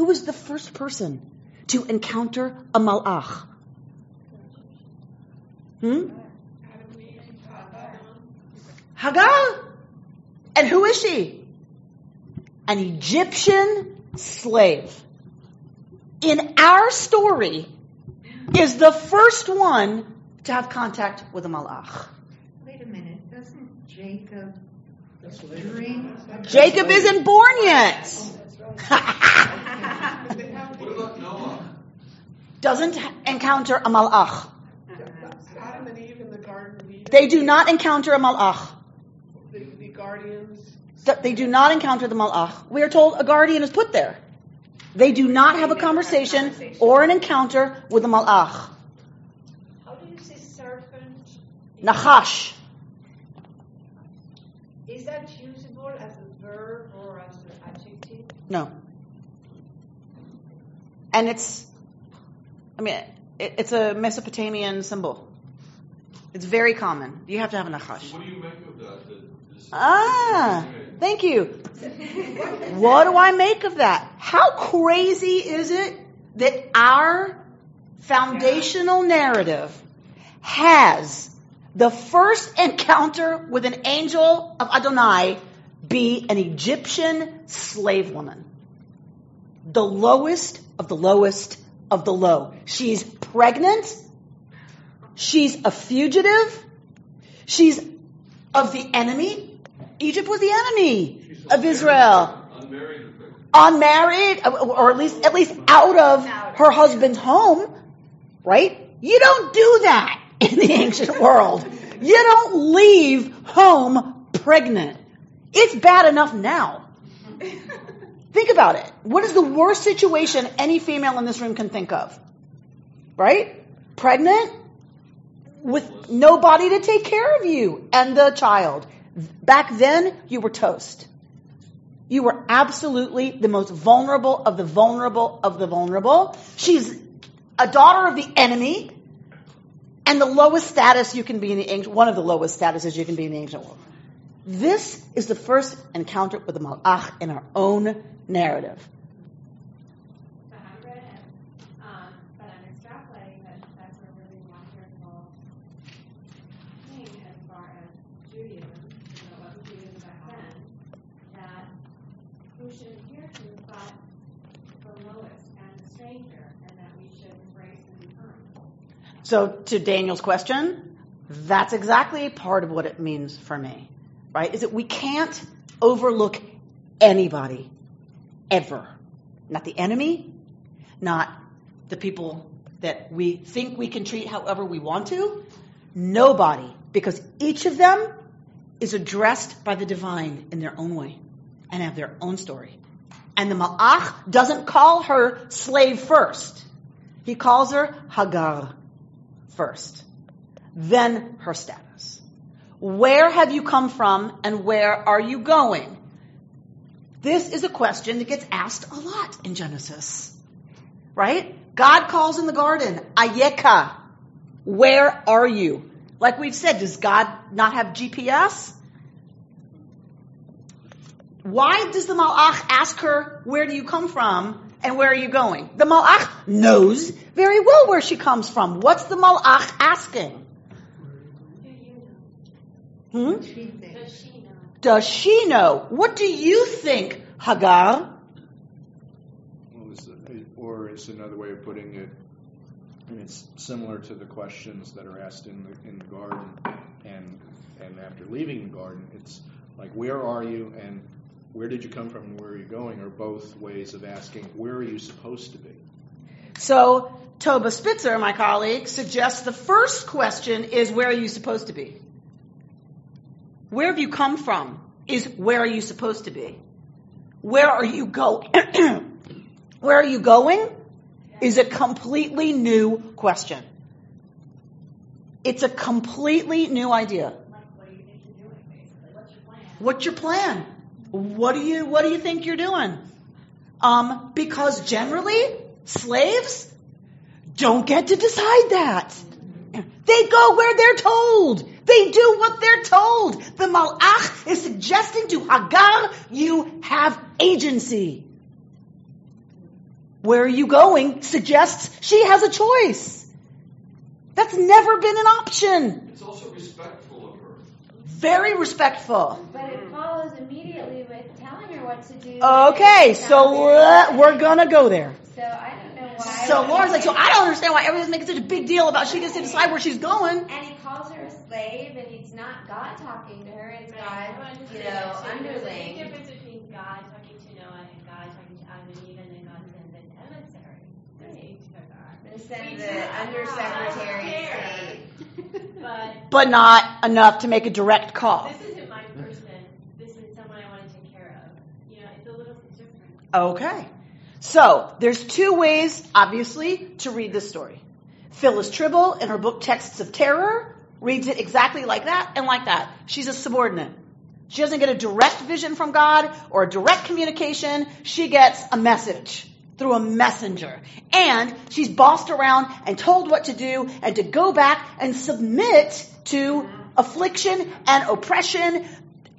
I love this. Who is the first person to encounter a Malach? Hmm? Hagar. And who is she? An Egyptian slave. In our story, is the first one to have contact with a malach. Wait a minute, doesn't Jacob dream? Jacob isn't born yet. What about Noah? Doesn't encounter a malach. Adam and Eve in the Garden of Eden. They do not encounter a malach. The, the guardians. Th- They do not encounter the malach. We are told a guardian is put there. They do not have a conversation or an encounter with the malach. How do you say serpent? Nachash. Is that usable as a verb or as an adjective? No. And it's, I mean, it, it's a Mesopotamian symbol. It's very common. You have to have a nachash. What do you make of that? that Ah, thank you. What do I make of that? How crazy is it that our foundational narrative has the first encounter with an angel of Adonai be an Egyptian slave woman? The lowest of the lowest of the low. She's pregnant. She's a fugitive. She's of the enemy. Egypt was the enemy of Israel. Unmarried. Unmarried, or at least at least out of her husband's home, right? You don't do that in the ancient world. You don't leave home pregnant. It's bad enough now. Think about it. What is the worst situation any female in this room can think of? Right? Pregnant with nobody to take care of you and the child. Back then, you were toast. You were absolutely the most vulnerable of the vulnerable of the vulnerable. She's a daughter of the enemy and the lowest status you can be in the ancient, one of the lowest statuses you can be in the ancient world. This is the first encounter with the Malach in our own narrative. So to Daniel's question, that's exactly part of what it means for me, right? Is that we can't overlook anybody ever. Not the enemy, not the people that we think we can treat however we want to. Nobody, because each of them is addressed by the divine in their own way and have their own story. And the Malach doesn't call her slave first. He calls her Hagar first, then her status. Where have you come from and where are you going? This is a question that gets asked a lot in Genesis. Right? God calls in the garden, Ayeka. Where are you? Like we've said, does God not have GPS? Why does the Malach ask her, where do you come from and where are you going? The Malach knows very well where she comes from. What's the Malach asking? Hmm? Does she know? Does she know? What do you think, Hagar? Well, is it- Or is another way of putting it, I mean, it's similar to the questions that are asked in the, in the garden and, and after leaving the garden. It's like, where are you and where did you come from and where are you going are both ways of asking, where are you supposed to be? So, Toba Spitzer, my colleague, suggests the first question is where are you supposed to be? Where have you come from is where are you supposed to be? Where are you going? where are you going is a completely new question. It's a completely new idea. What's your plan? What do you what do you think you're doing? Um, because generally, slaves don't get to decide that. They go where they're told. They do what they're told. The Malach is suggesting to Hagar, you have agency. Where are you going suggests she has a choice. That's never been an option. It's also respectful of her. Very respectful. But it follows immediately with telling her what to do. Okay, so uh, we're gonna go there. So I don't know why. So Laura's like, so I don't understand why everyone's making such a big deal about she gets to decide where she's going. And he calls her a slave, and it's not God talking to her, it's God, you know, There's a underling. difference between God talking to Noah and God talking to Adam and Eve, and then God sends an emissary. Right, to And send He's the undersecretary of state. But But not enough to make a direct call. this isn't my person. This is someone I want to take care of. You know, it's a little different. Okay. So, there's two ways, obviously, to read this story. Phyllis Trible, in her book Texts of Terror, reads it exactly like that and like that. She's a subordinate. She doesn't get a direct vision from God or a direct communication. She gets a message through a messenger. And she's bossed around and told what to do and to go back and submit to affliction and oppression.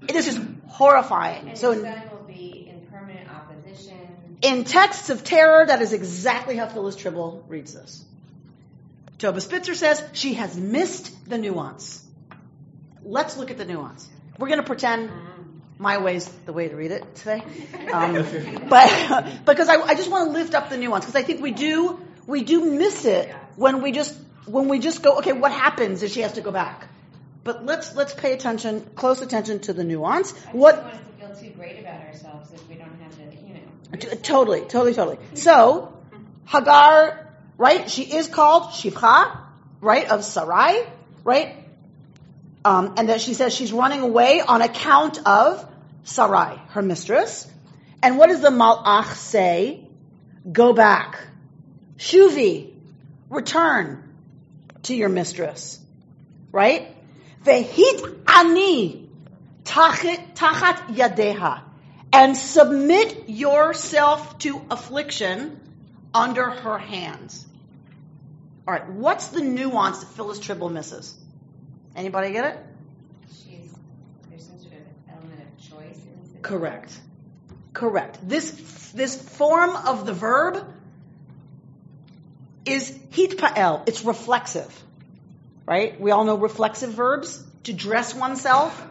This is horrifying. And So his will be in permanent opposition. in texts of terror, that is exactly how Phyllis Trible reads this. Toba Spitzer says she has missed the nuance. Let's look at the nuance. We're going to pretend my way's the way to read it today, um, but because I, I just want to lift up the nuance because I think we do we do miss it when we just when we just go okay what happens if she has to go back but let's let's pay attention, close attention to the nuance. I What don't want us to feel too great about ourselves if we don't have the, you know. T- Totally, totally, totally. So, Hagar, right? She is called Shifcha, right, of Sarai, right? Um, and that she says she's running away on account of Sarai, her mistress. And what does the Malach say? Go back. Shuvi, return to your mistress. Right? Vehit ani tachat yadeha. And submit yourself to affliction under her hands. All right, what's the nuance that Phyllis Trible misses? Anybody get it? She's, there's some sort of element of choice in. Correct. Correct. This this form of the verb is hitpa'el. It's reflexive. Right? We all know reflexive verbs to dress oneself.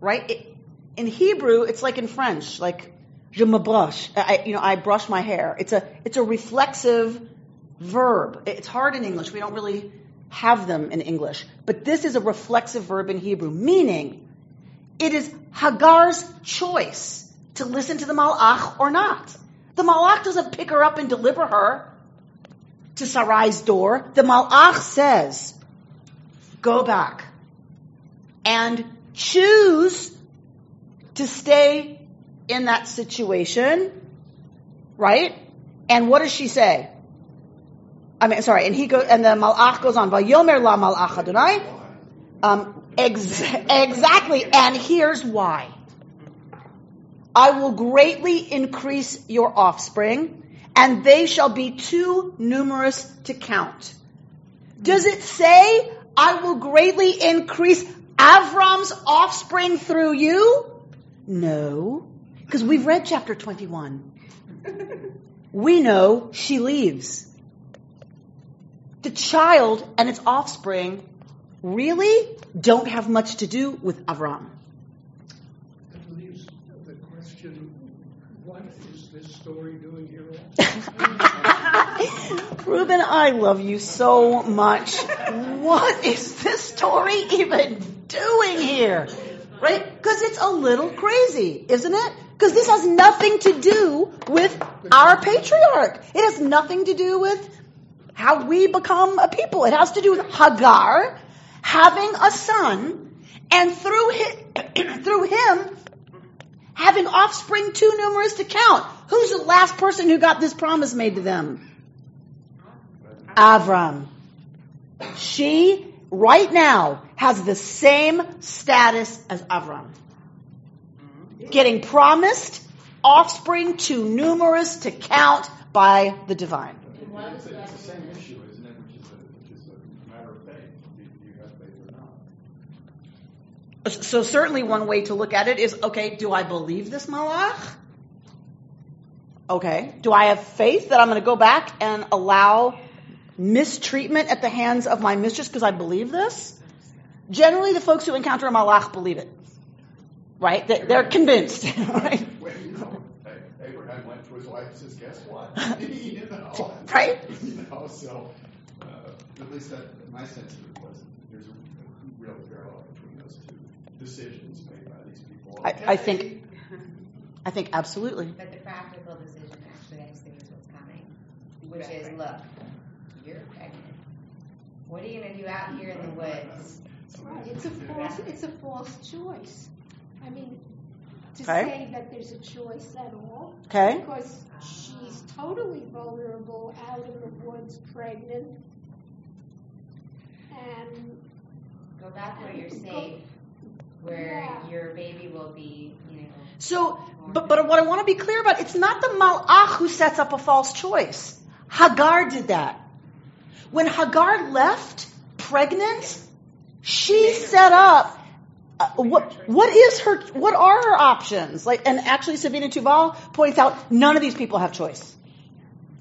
Right? It, in Hebrew, it's like in French, like je me brush. I, you know, I brush my hair. It's a it's a reflexive verb. It's hard in English. We don't really have them in English. But this is a reflexive verb in Hebrew, meaning it is Hagar's choice to listen to the Malach or not. The Malach doesn't pick her up and deliver her to Sarai's door. The Malach says, go back and choose to stay in that situation, right? And what does she say? I mean, sorry, and he goes, and the Malach goes on, Vayomer la Malach Adonai. Um, ex- exactly, and here's why. I will greatly increase your offspring, and they shall be too numerous to count. Does it say, I will greatly increase Avram's offspring through you? No, because we've read chapter 21. We know she leaves. The child and its offspring really don't have much to do with Avram. That leaves the question, what is this story doing here? Reuben, I love you so much. What is this story even doing here? Right? Because it's a little crazy, isn't it? Because this has nothing to do with our patriarch. It has nothing to do with how we become a people. It has to do with Hagar having a son and through him, through him having offspring too numerous to count. Who's the last person who got this promise made to them? Avram. She, right now, has the same status as Avram. Getting promised offspring too numerous to count by the divine. It's, a- it's the same issue, isn't it? Which is a, which is a matter of faith. Do do you have faith or not? So certainly one way to look at it is, okay, do I believe this malach? Okay. Do I have faith that I'm going to go back and allow mistreatment at the hands of my mistress because I believe this? Generally, the folks who encounter a malach believe it. Right? They- They're convinced. Right? Well, you know, A- Abraham went to his wife and says, guess what? You know, Right? You know, so, uh, at least that, my sense of it was, there's a real parallel between those two decisions made by these people. I, I think, I think absolutely. But the practical decision actually executes what's coming, which is, look, you're pregnant. What are you gonna do out here in the woods? Right, it's a false, it's a false choice. I mean, to Okay. say that there's a choice at all. Okay. Because she's totally vulnerable, out in the woods, pregnant. And Go back where you're safe, where Yeah. your baby will be, you know. So, but, but what I want to be clear about, it's not the malach who sets up a false choice. Hagar did that. When Hagar left pregnant, she set up what what is her what are her options? Like and actually Savina Teubal points out none of these people have choice.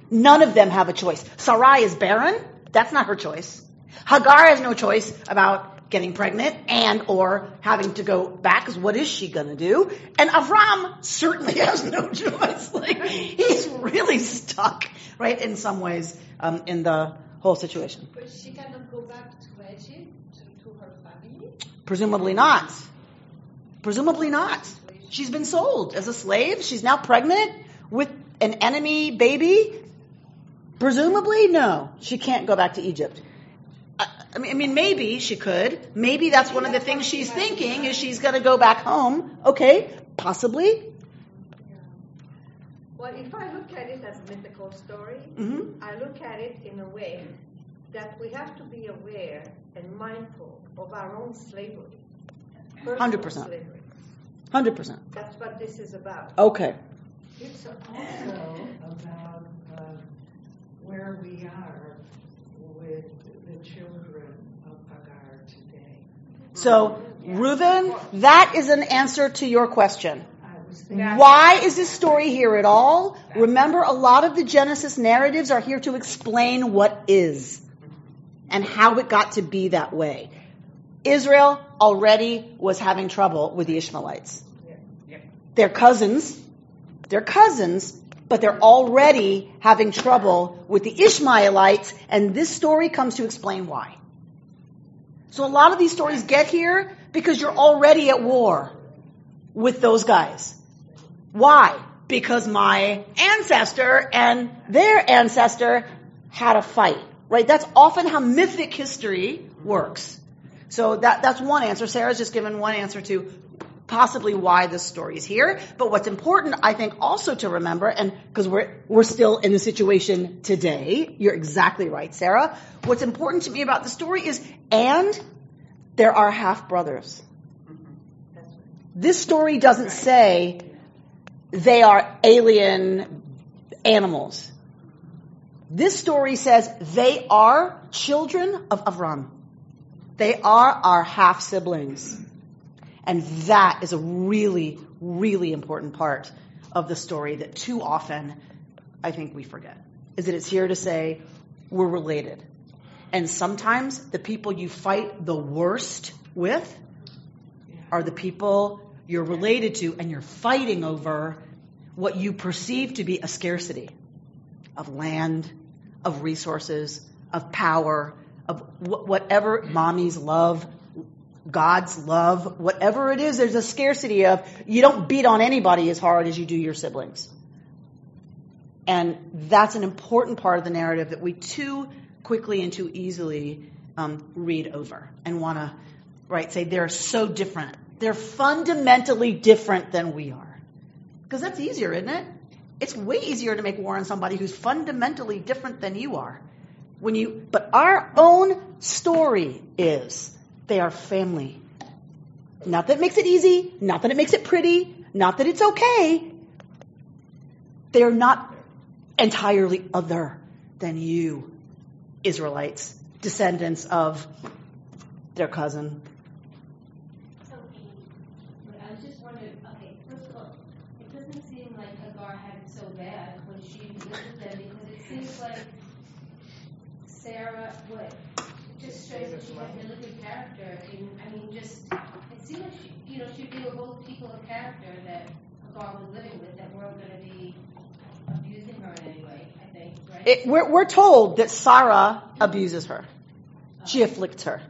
None of them have a choice. Sarai is barren, that's not her choice. Hagar has no choice about getting pregnant and or having to go back because what is she going to do? And Avram certainly has no choice. Like he's really stuck, right, in some ways, um, in the whole situation. But she cannot go back to Egypt? Presumably not. Presumably not. She's been sold as a slave. She's now pregnant with an enemy baby. Presumably, no. She can't go back to Egypt. I I mean, maybe she could. Maybe that's one of the things she's thinking is she's going to go back home. Okay, possibly. Well, if I look at it as a mythical story, Mhm. I look at it in a way that we have to be aware and mindful of our own slavery. personal 100%. slavery. 100%. That's what this is about. Okay. It's also about um, where we are with the children of Hagar today. So, Reuben, that is an answer to your question. I was thinking, Why is this story here at all? Remember, a lot of the Genesis narratives are here to explain what is and how it got to be that way. Israel already was having trouble with the Ishmaelites. They're cousins. They're cousins, but they're already having trouble with the Ishmaelites, and this story comes to explain why. So a lot of these stories get here because you're already at war with those guys. Why? Because my ancestor and their ancestor had a fight, right? That's often how mythic history works. So that, that's one answer. Sarah's just given one answer to possibly why this story is here. But what's important, I think, also to remember, and because we're, we're still in the situation today, you're exactly right, Sarah. What's important to me about the story is, and there are half brothers. This story doesn't say they are alien animals. This story says they are children of Avram. They are our half siblings. And that is a really, really important part of the story that too often I think we forget. Is that it's here to say we're related. And sometimes the people you fight the worst with are the people you're related to and you're fighting over what you perceive to be a scarcity of land, of resources, of power, of whatever mommy's love, God's love, whatever it is, there's a scarcity of you don't beat on anybody as hard as you do your siblings. And that's an important part of the narrative that we too quickly and too easily um, read over and want to, right, say they're so different. They're fundamentally different than we are. Because that's easier, isn't it? It's way easier to make war on somebody who's fundamentally different than you are. When you, but our own story is they are family. Not that it makes it easy, not that it makes it pretty, not that it's okay. They're not entirely other than you, Israelites, descendants of their cousin. So, I was just wondering, okay, first of all, it doesn't seem like Hagar had it so bad when she lived with them because it seems like Sarah, it just shows that she had a good character. And, I mean, just, it seemed like she, you know, she, they were both people of character that Hagar was living with that weren't going to be abusing her in any way, I think, right? It, we're, we're told that Sarah abuses her. She oh. afflicts her.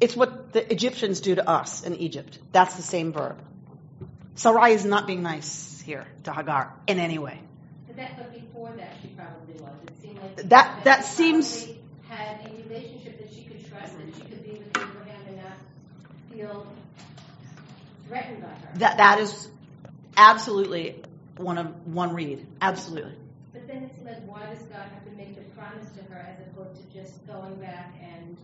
It's what the Egyptians do to us in Egypt. That's the same verb. Sarai is not being nice here to Hagar in any way. But that, but before that, she probably was. It That- that seems- probably had a relationship that she could trust, that she could be with Abraham and not feel threatened by her. That, that is absolutely one of one read. Absolutely. But then it seemed like, why does God have to make the promise to her as opposed to just going back and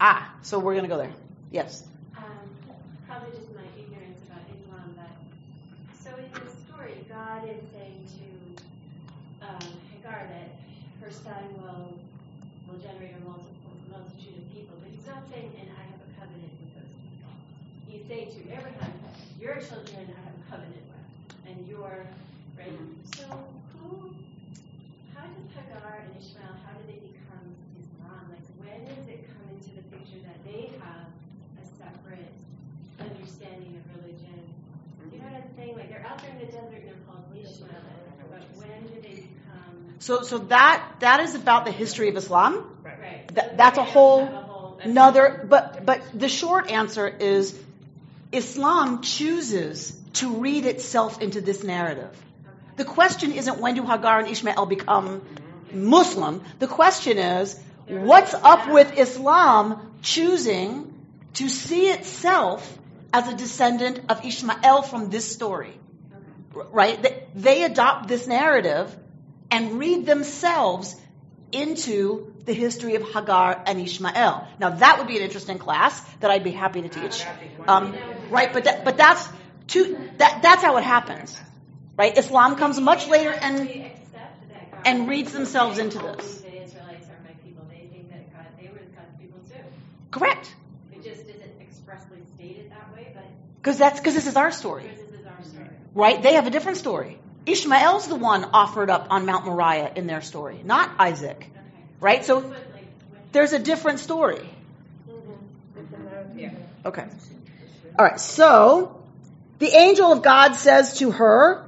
Ah, so we're going to go there. Yes. Um, probably just my ignorance about Islam, but so in the story, God is saying to um, Hagar that her son will will generate a multiple, multitude of people, but He's not saying, "And I have a covenant with those people." He's saying to Abraham, "Your children I have a covenant with, and your right." Mm-hmm. So who? How did Hagar and Ishmael? How did they become Islam? Like when does it come into the picture that they have a separate understanding of religion? You know mm-hmm. what I'm saying? Like they're out there in the desert and they're called Ishmaelites, but when do they become? So, so that that is about the history of Islam. Right. That, that's a whole. Have a whole another, but, but the short answer is Islam chooses to read itself into this narrative. The question isn't when do Hagar and Ishmael become Muslim. The question is, what's up with Islam choosing to see itself as a descendant of Ishmael from this story? Right? They adopt this narrative and read themselves into the history of Hagar and Ishmael. Now that would be an interesting class that I'd be happy to teach. Um, right? But that, but that's too, that, that's how it happens. Right? Islam comes much later and and reads themselves into this. The Israelites are my people. They think that God, they were God's people too. Correct. It just isn't expressly stated that way, but Because that's because this is our story. this is our story. Right? They have a different story. Ishmael's the one offered up on Mount Moriah in their story, not Isaac. Right? So there's a different story. Okay. All right. So the angel of God says to her,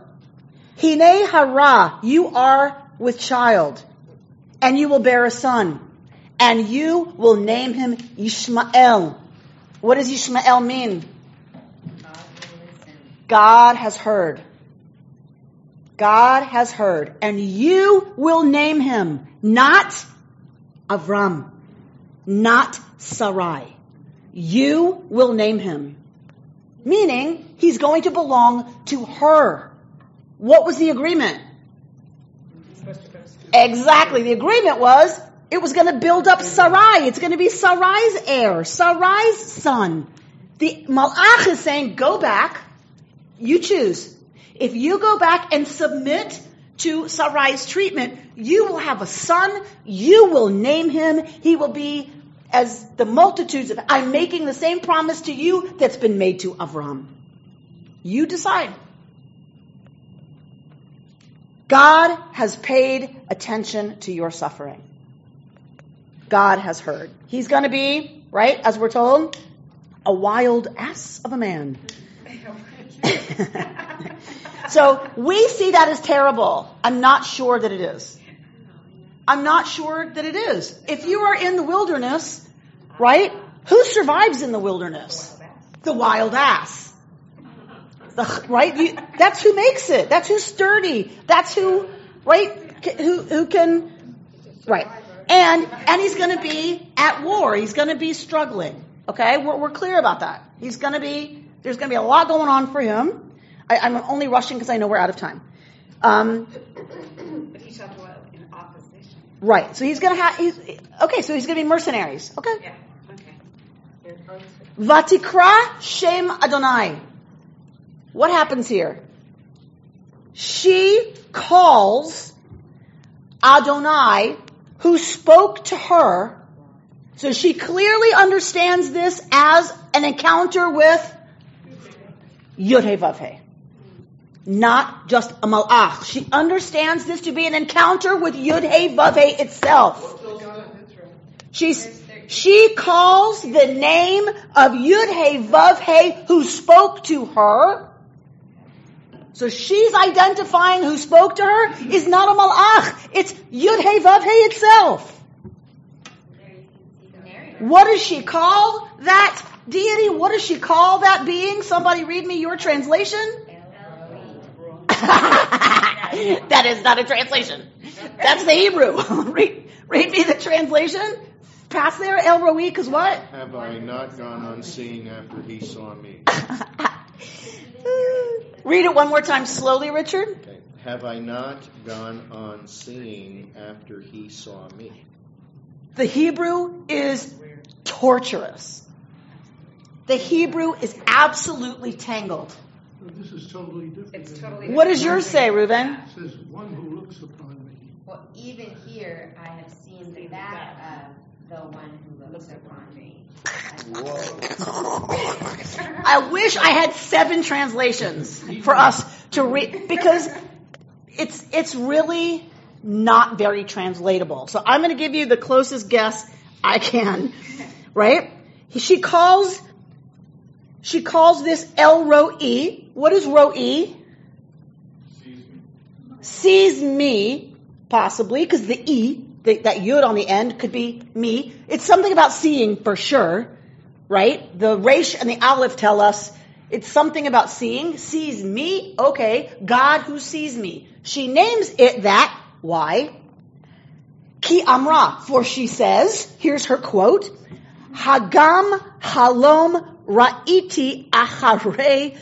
Hine hara, you are with child, and you will bear a son, and you will name him Ishmael. What does Ishmael mean? God has heard. God has heard. And you will name him not Avram, not Sarai. You will name him. Meaning, he's going to belong to her. What was the agreement? Exactly. The agreement was it was going to build up Sarai. It's going to be Sarai's heir, Sarai's son. The Malach is saying, go back. You choose. If you go back and submit to Sarai's treatment, you will have a son. You will name him. He will be as the multitudes of, I'm making the same promise to you that's been made to Avram. You decide. God has paid attention to your suffering. God has heard. He's going to be, right, as we're told, a wild ass of a man. so we see that as terrible. I'm not sure that it is. I'm not sure that it is. If you are in the wilderness, right, who survives in the wilderness? The wild ass. The, right? You, that's who makes it. That's who's sturdy. That's who, right? Who, who can, right. And, and he's going to be at war. He's going to be struggling. Okay? We're, we're clear about that. He's going to be, there's going to be a lot going on for him. I, I'm only rushing because I know we're out of time. Um, But he's talking about in opposition. right. So he's going to have, he's, okay, so he's going to be mercenaries. Okay. Yeah, okay. Vatikra Shem Adonai. What happens here? She calls Adonai, who spoke to her. So she clearly understands this as an encounter with Yud Vav He. Not just a malach. She understands this to be an encounter with Yud Vav He itself. She's, she calls the name of Yud He Vav He who spoke to her. So she's identifying who spoke to her is not a malach. It's Yud He Vav He itself. What does she call that deity? What does she call that being? Somebody read me your translation. that is not a translation. That's the Hebrew. read, read me the translation. Pass there, El Roi, because what? Have I not gone unseen after he saw me? Read it one more time slowly, Richard. Okay. Have I not gone unseen after he saw me? The Hebrew is torturous. The Hebrew is absolutely tangled. This is totally different. It's totally What does yours say, Reuben? It says, one who looks upon me. Well, even here, I have seen the back of the one who looks upon me. I wish I had seven translations for us to read because it's it's really not very translatable. So I'm going to give you the closest guess I can. Right? She calls she calls this El Roi. What is Roi? Sees me, possibly, because the E, The, that yud on the end could be me. It's something about seeing for sure, right? The resh and the aleph tell us it's something about seeing. Sees me, okay. God who sees me. She names it that. Why? Ki amra, for she says, here's her quote, Hagam halom ra'iti acharei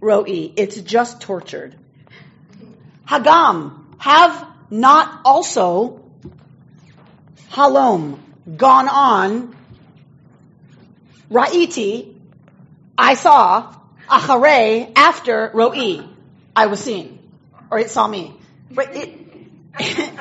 ro'i. It's just tortured. Hagam, have not also halom, gone on, ra'iti, I saw, acharei, after ro'i, I was seen, or it saw me. Right, it.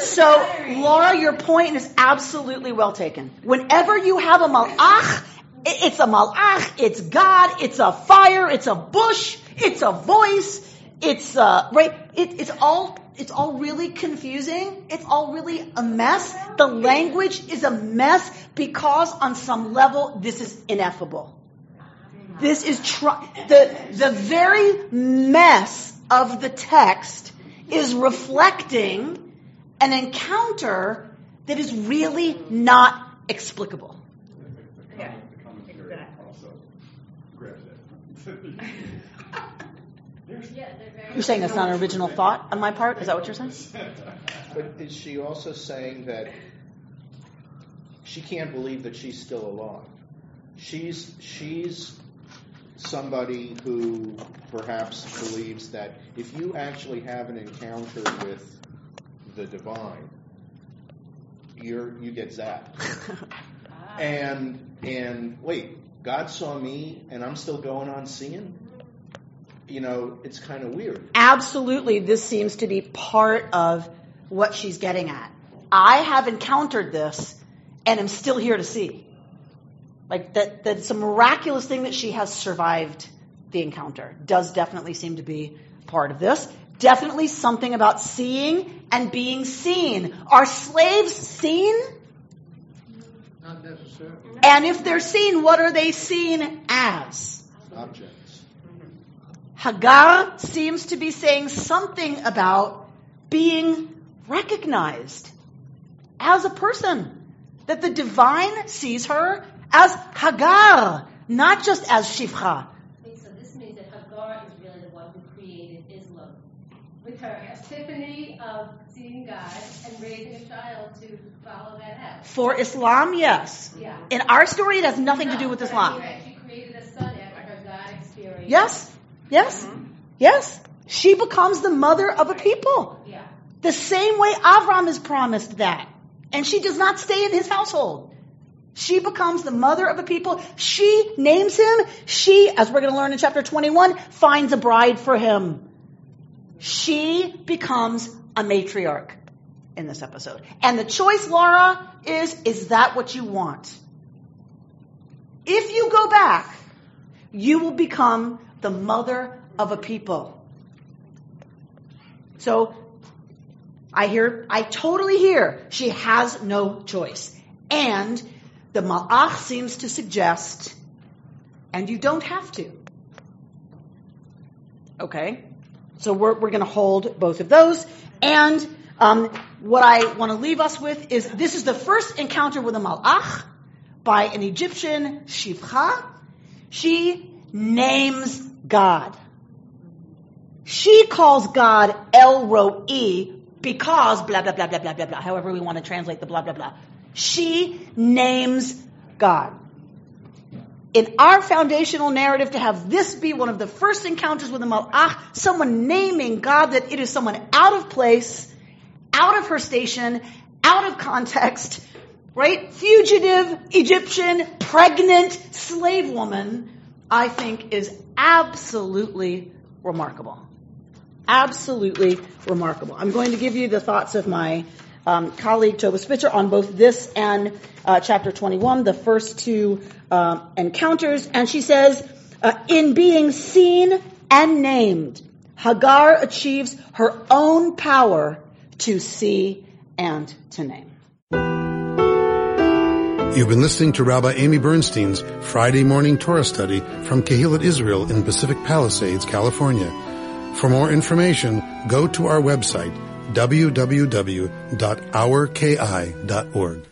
So, Laura, your point is absolutely well taken. Whenever you have a malach, it's a malach, it's God, it's a fire, it's a bush, it's a voice, it's uh, right. It, it's all it's all really confusing. It's all really a mess. The language is a mess because on some level this is ineffable. This is tr- the the very mess of the text is reflecting an encounter that is really not explicable. Yeah, exactly. Also grabs it. You're saying that's not an original thought on my part? Is that what you're saying? But is she also saying that she can't believe that she's still alive? She's she's somebody who perhaps believes that if you actually have an encounter with the divine, you're you get zapped. and and wait, God saw me and I'm still going on seeing? You know, it's kind of weird. Absolutely, this seems to be part of what she's getting at. I have encountered this and am still here to see. Like that, that it's a miraculous thing that she has survived the encounter. Does definitely seem to be part of this. Definitely something about seeing and being seen. Are slaves seen? Not necessarily. And if they're seen, what are they seen as? Objects. Hagar seems to be saying something about being recognized as a person. That the divine sees her as Hagar, not just as Shifcha. Wait, so this means that Hagar is really the one who created Islam with her epiphany of seeing God and raising a child to follow that out. For Islam, yes. Yeah. In our story, it has nothing to do with Islam. I mean, She created a son after her God experience. Yes, yes, mm-hmm. yes. She becomes the mother of a people. Yeah. The same way Avram is promised that. And she does not stay in his household. She becomes the mother of a people. She names him. She, as we're going to learn in chapter 21, finds a bride for him. She becomes a matriarch in this episode. And the choice, Laura, is, is that what you want? If you go back, you will become the mother of a people. So, I hear, I totally hear she has no choice. And the Malach seems to suggest, and you don't have to. Okay? So we're, we're going to hold both of those. And um, what I want to leave us with is this is the first encounter with a Malach by an Egyptian Shifcha. She names God. She calls God El Roi because blah, blah, blah, blah, blah, blah, blah, however we want to translate the blah, blah, blah. She names God. In our foundational narrative, to have this be one of the first encounters with a malach, someone naming God that it is someone out of place, out of her station, out of context, right? Fugitive, Egyptian, pregnant, slave woman, I think is absolutely remarkable. Absolutely remarkable. I'm going to give you the thoughts of my um, colleague Tova Spitzer on both this and uh, chapter 21, the first two uh, encounters. And she says, uh, in being seen and named, Hagar achieves her own power to see and to name. You've been listening to Rabbi Amy Bernstein's Friday morning Torah study from Kehillat Israel in Pacific Palisades, California. For more information, go to our website, www.ourki.org.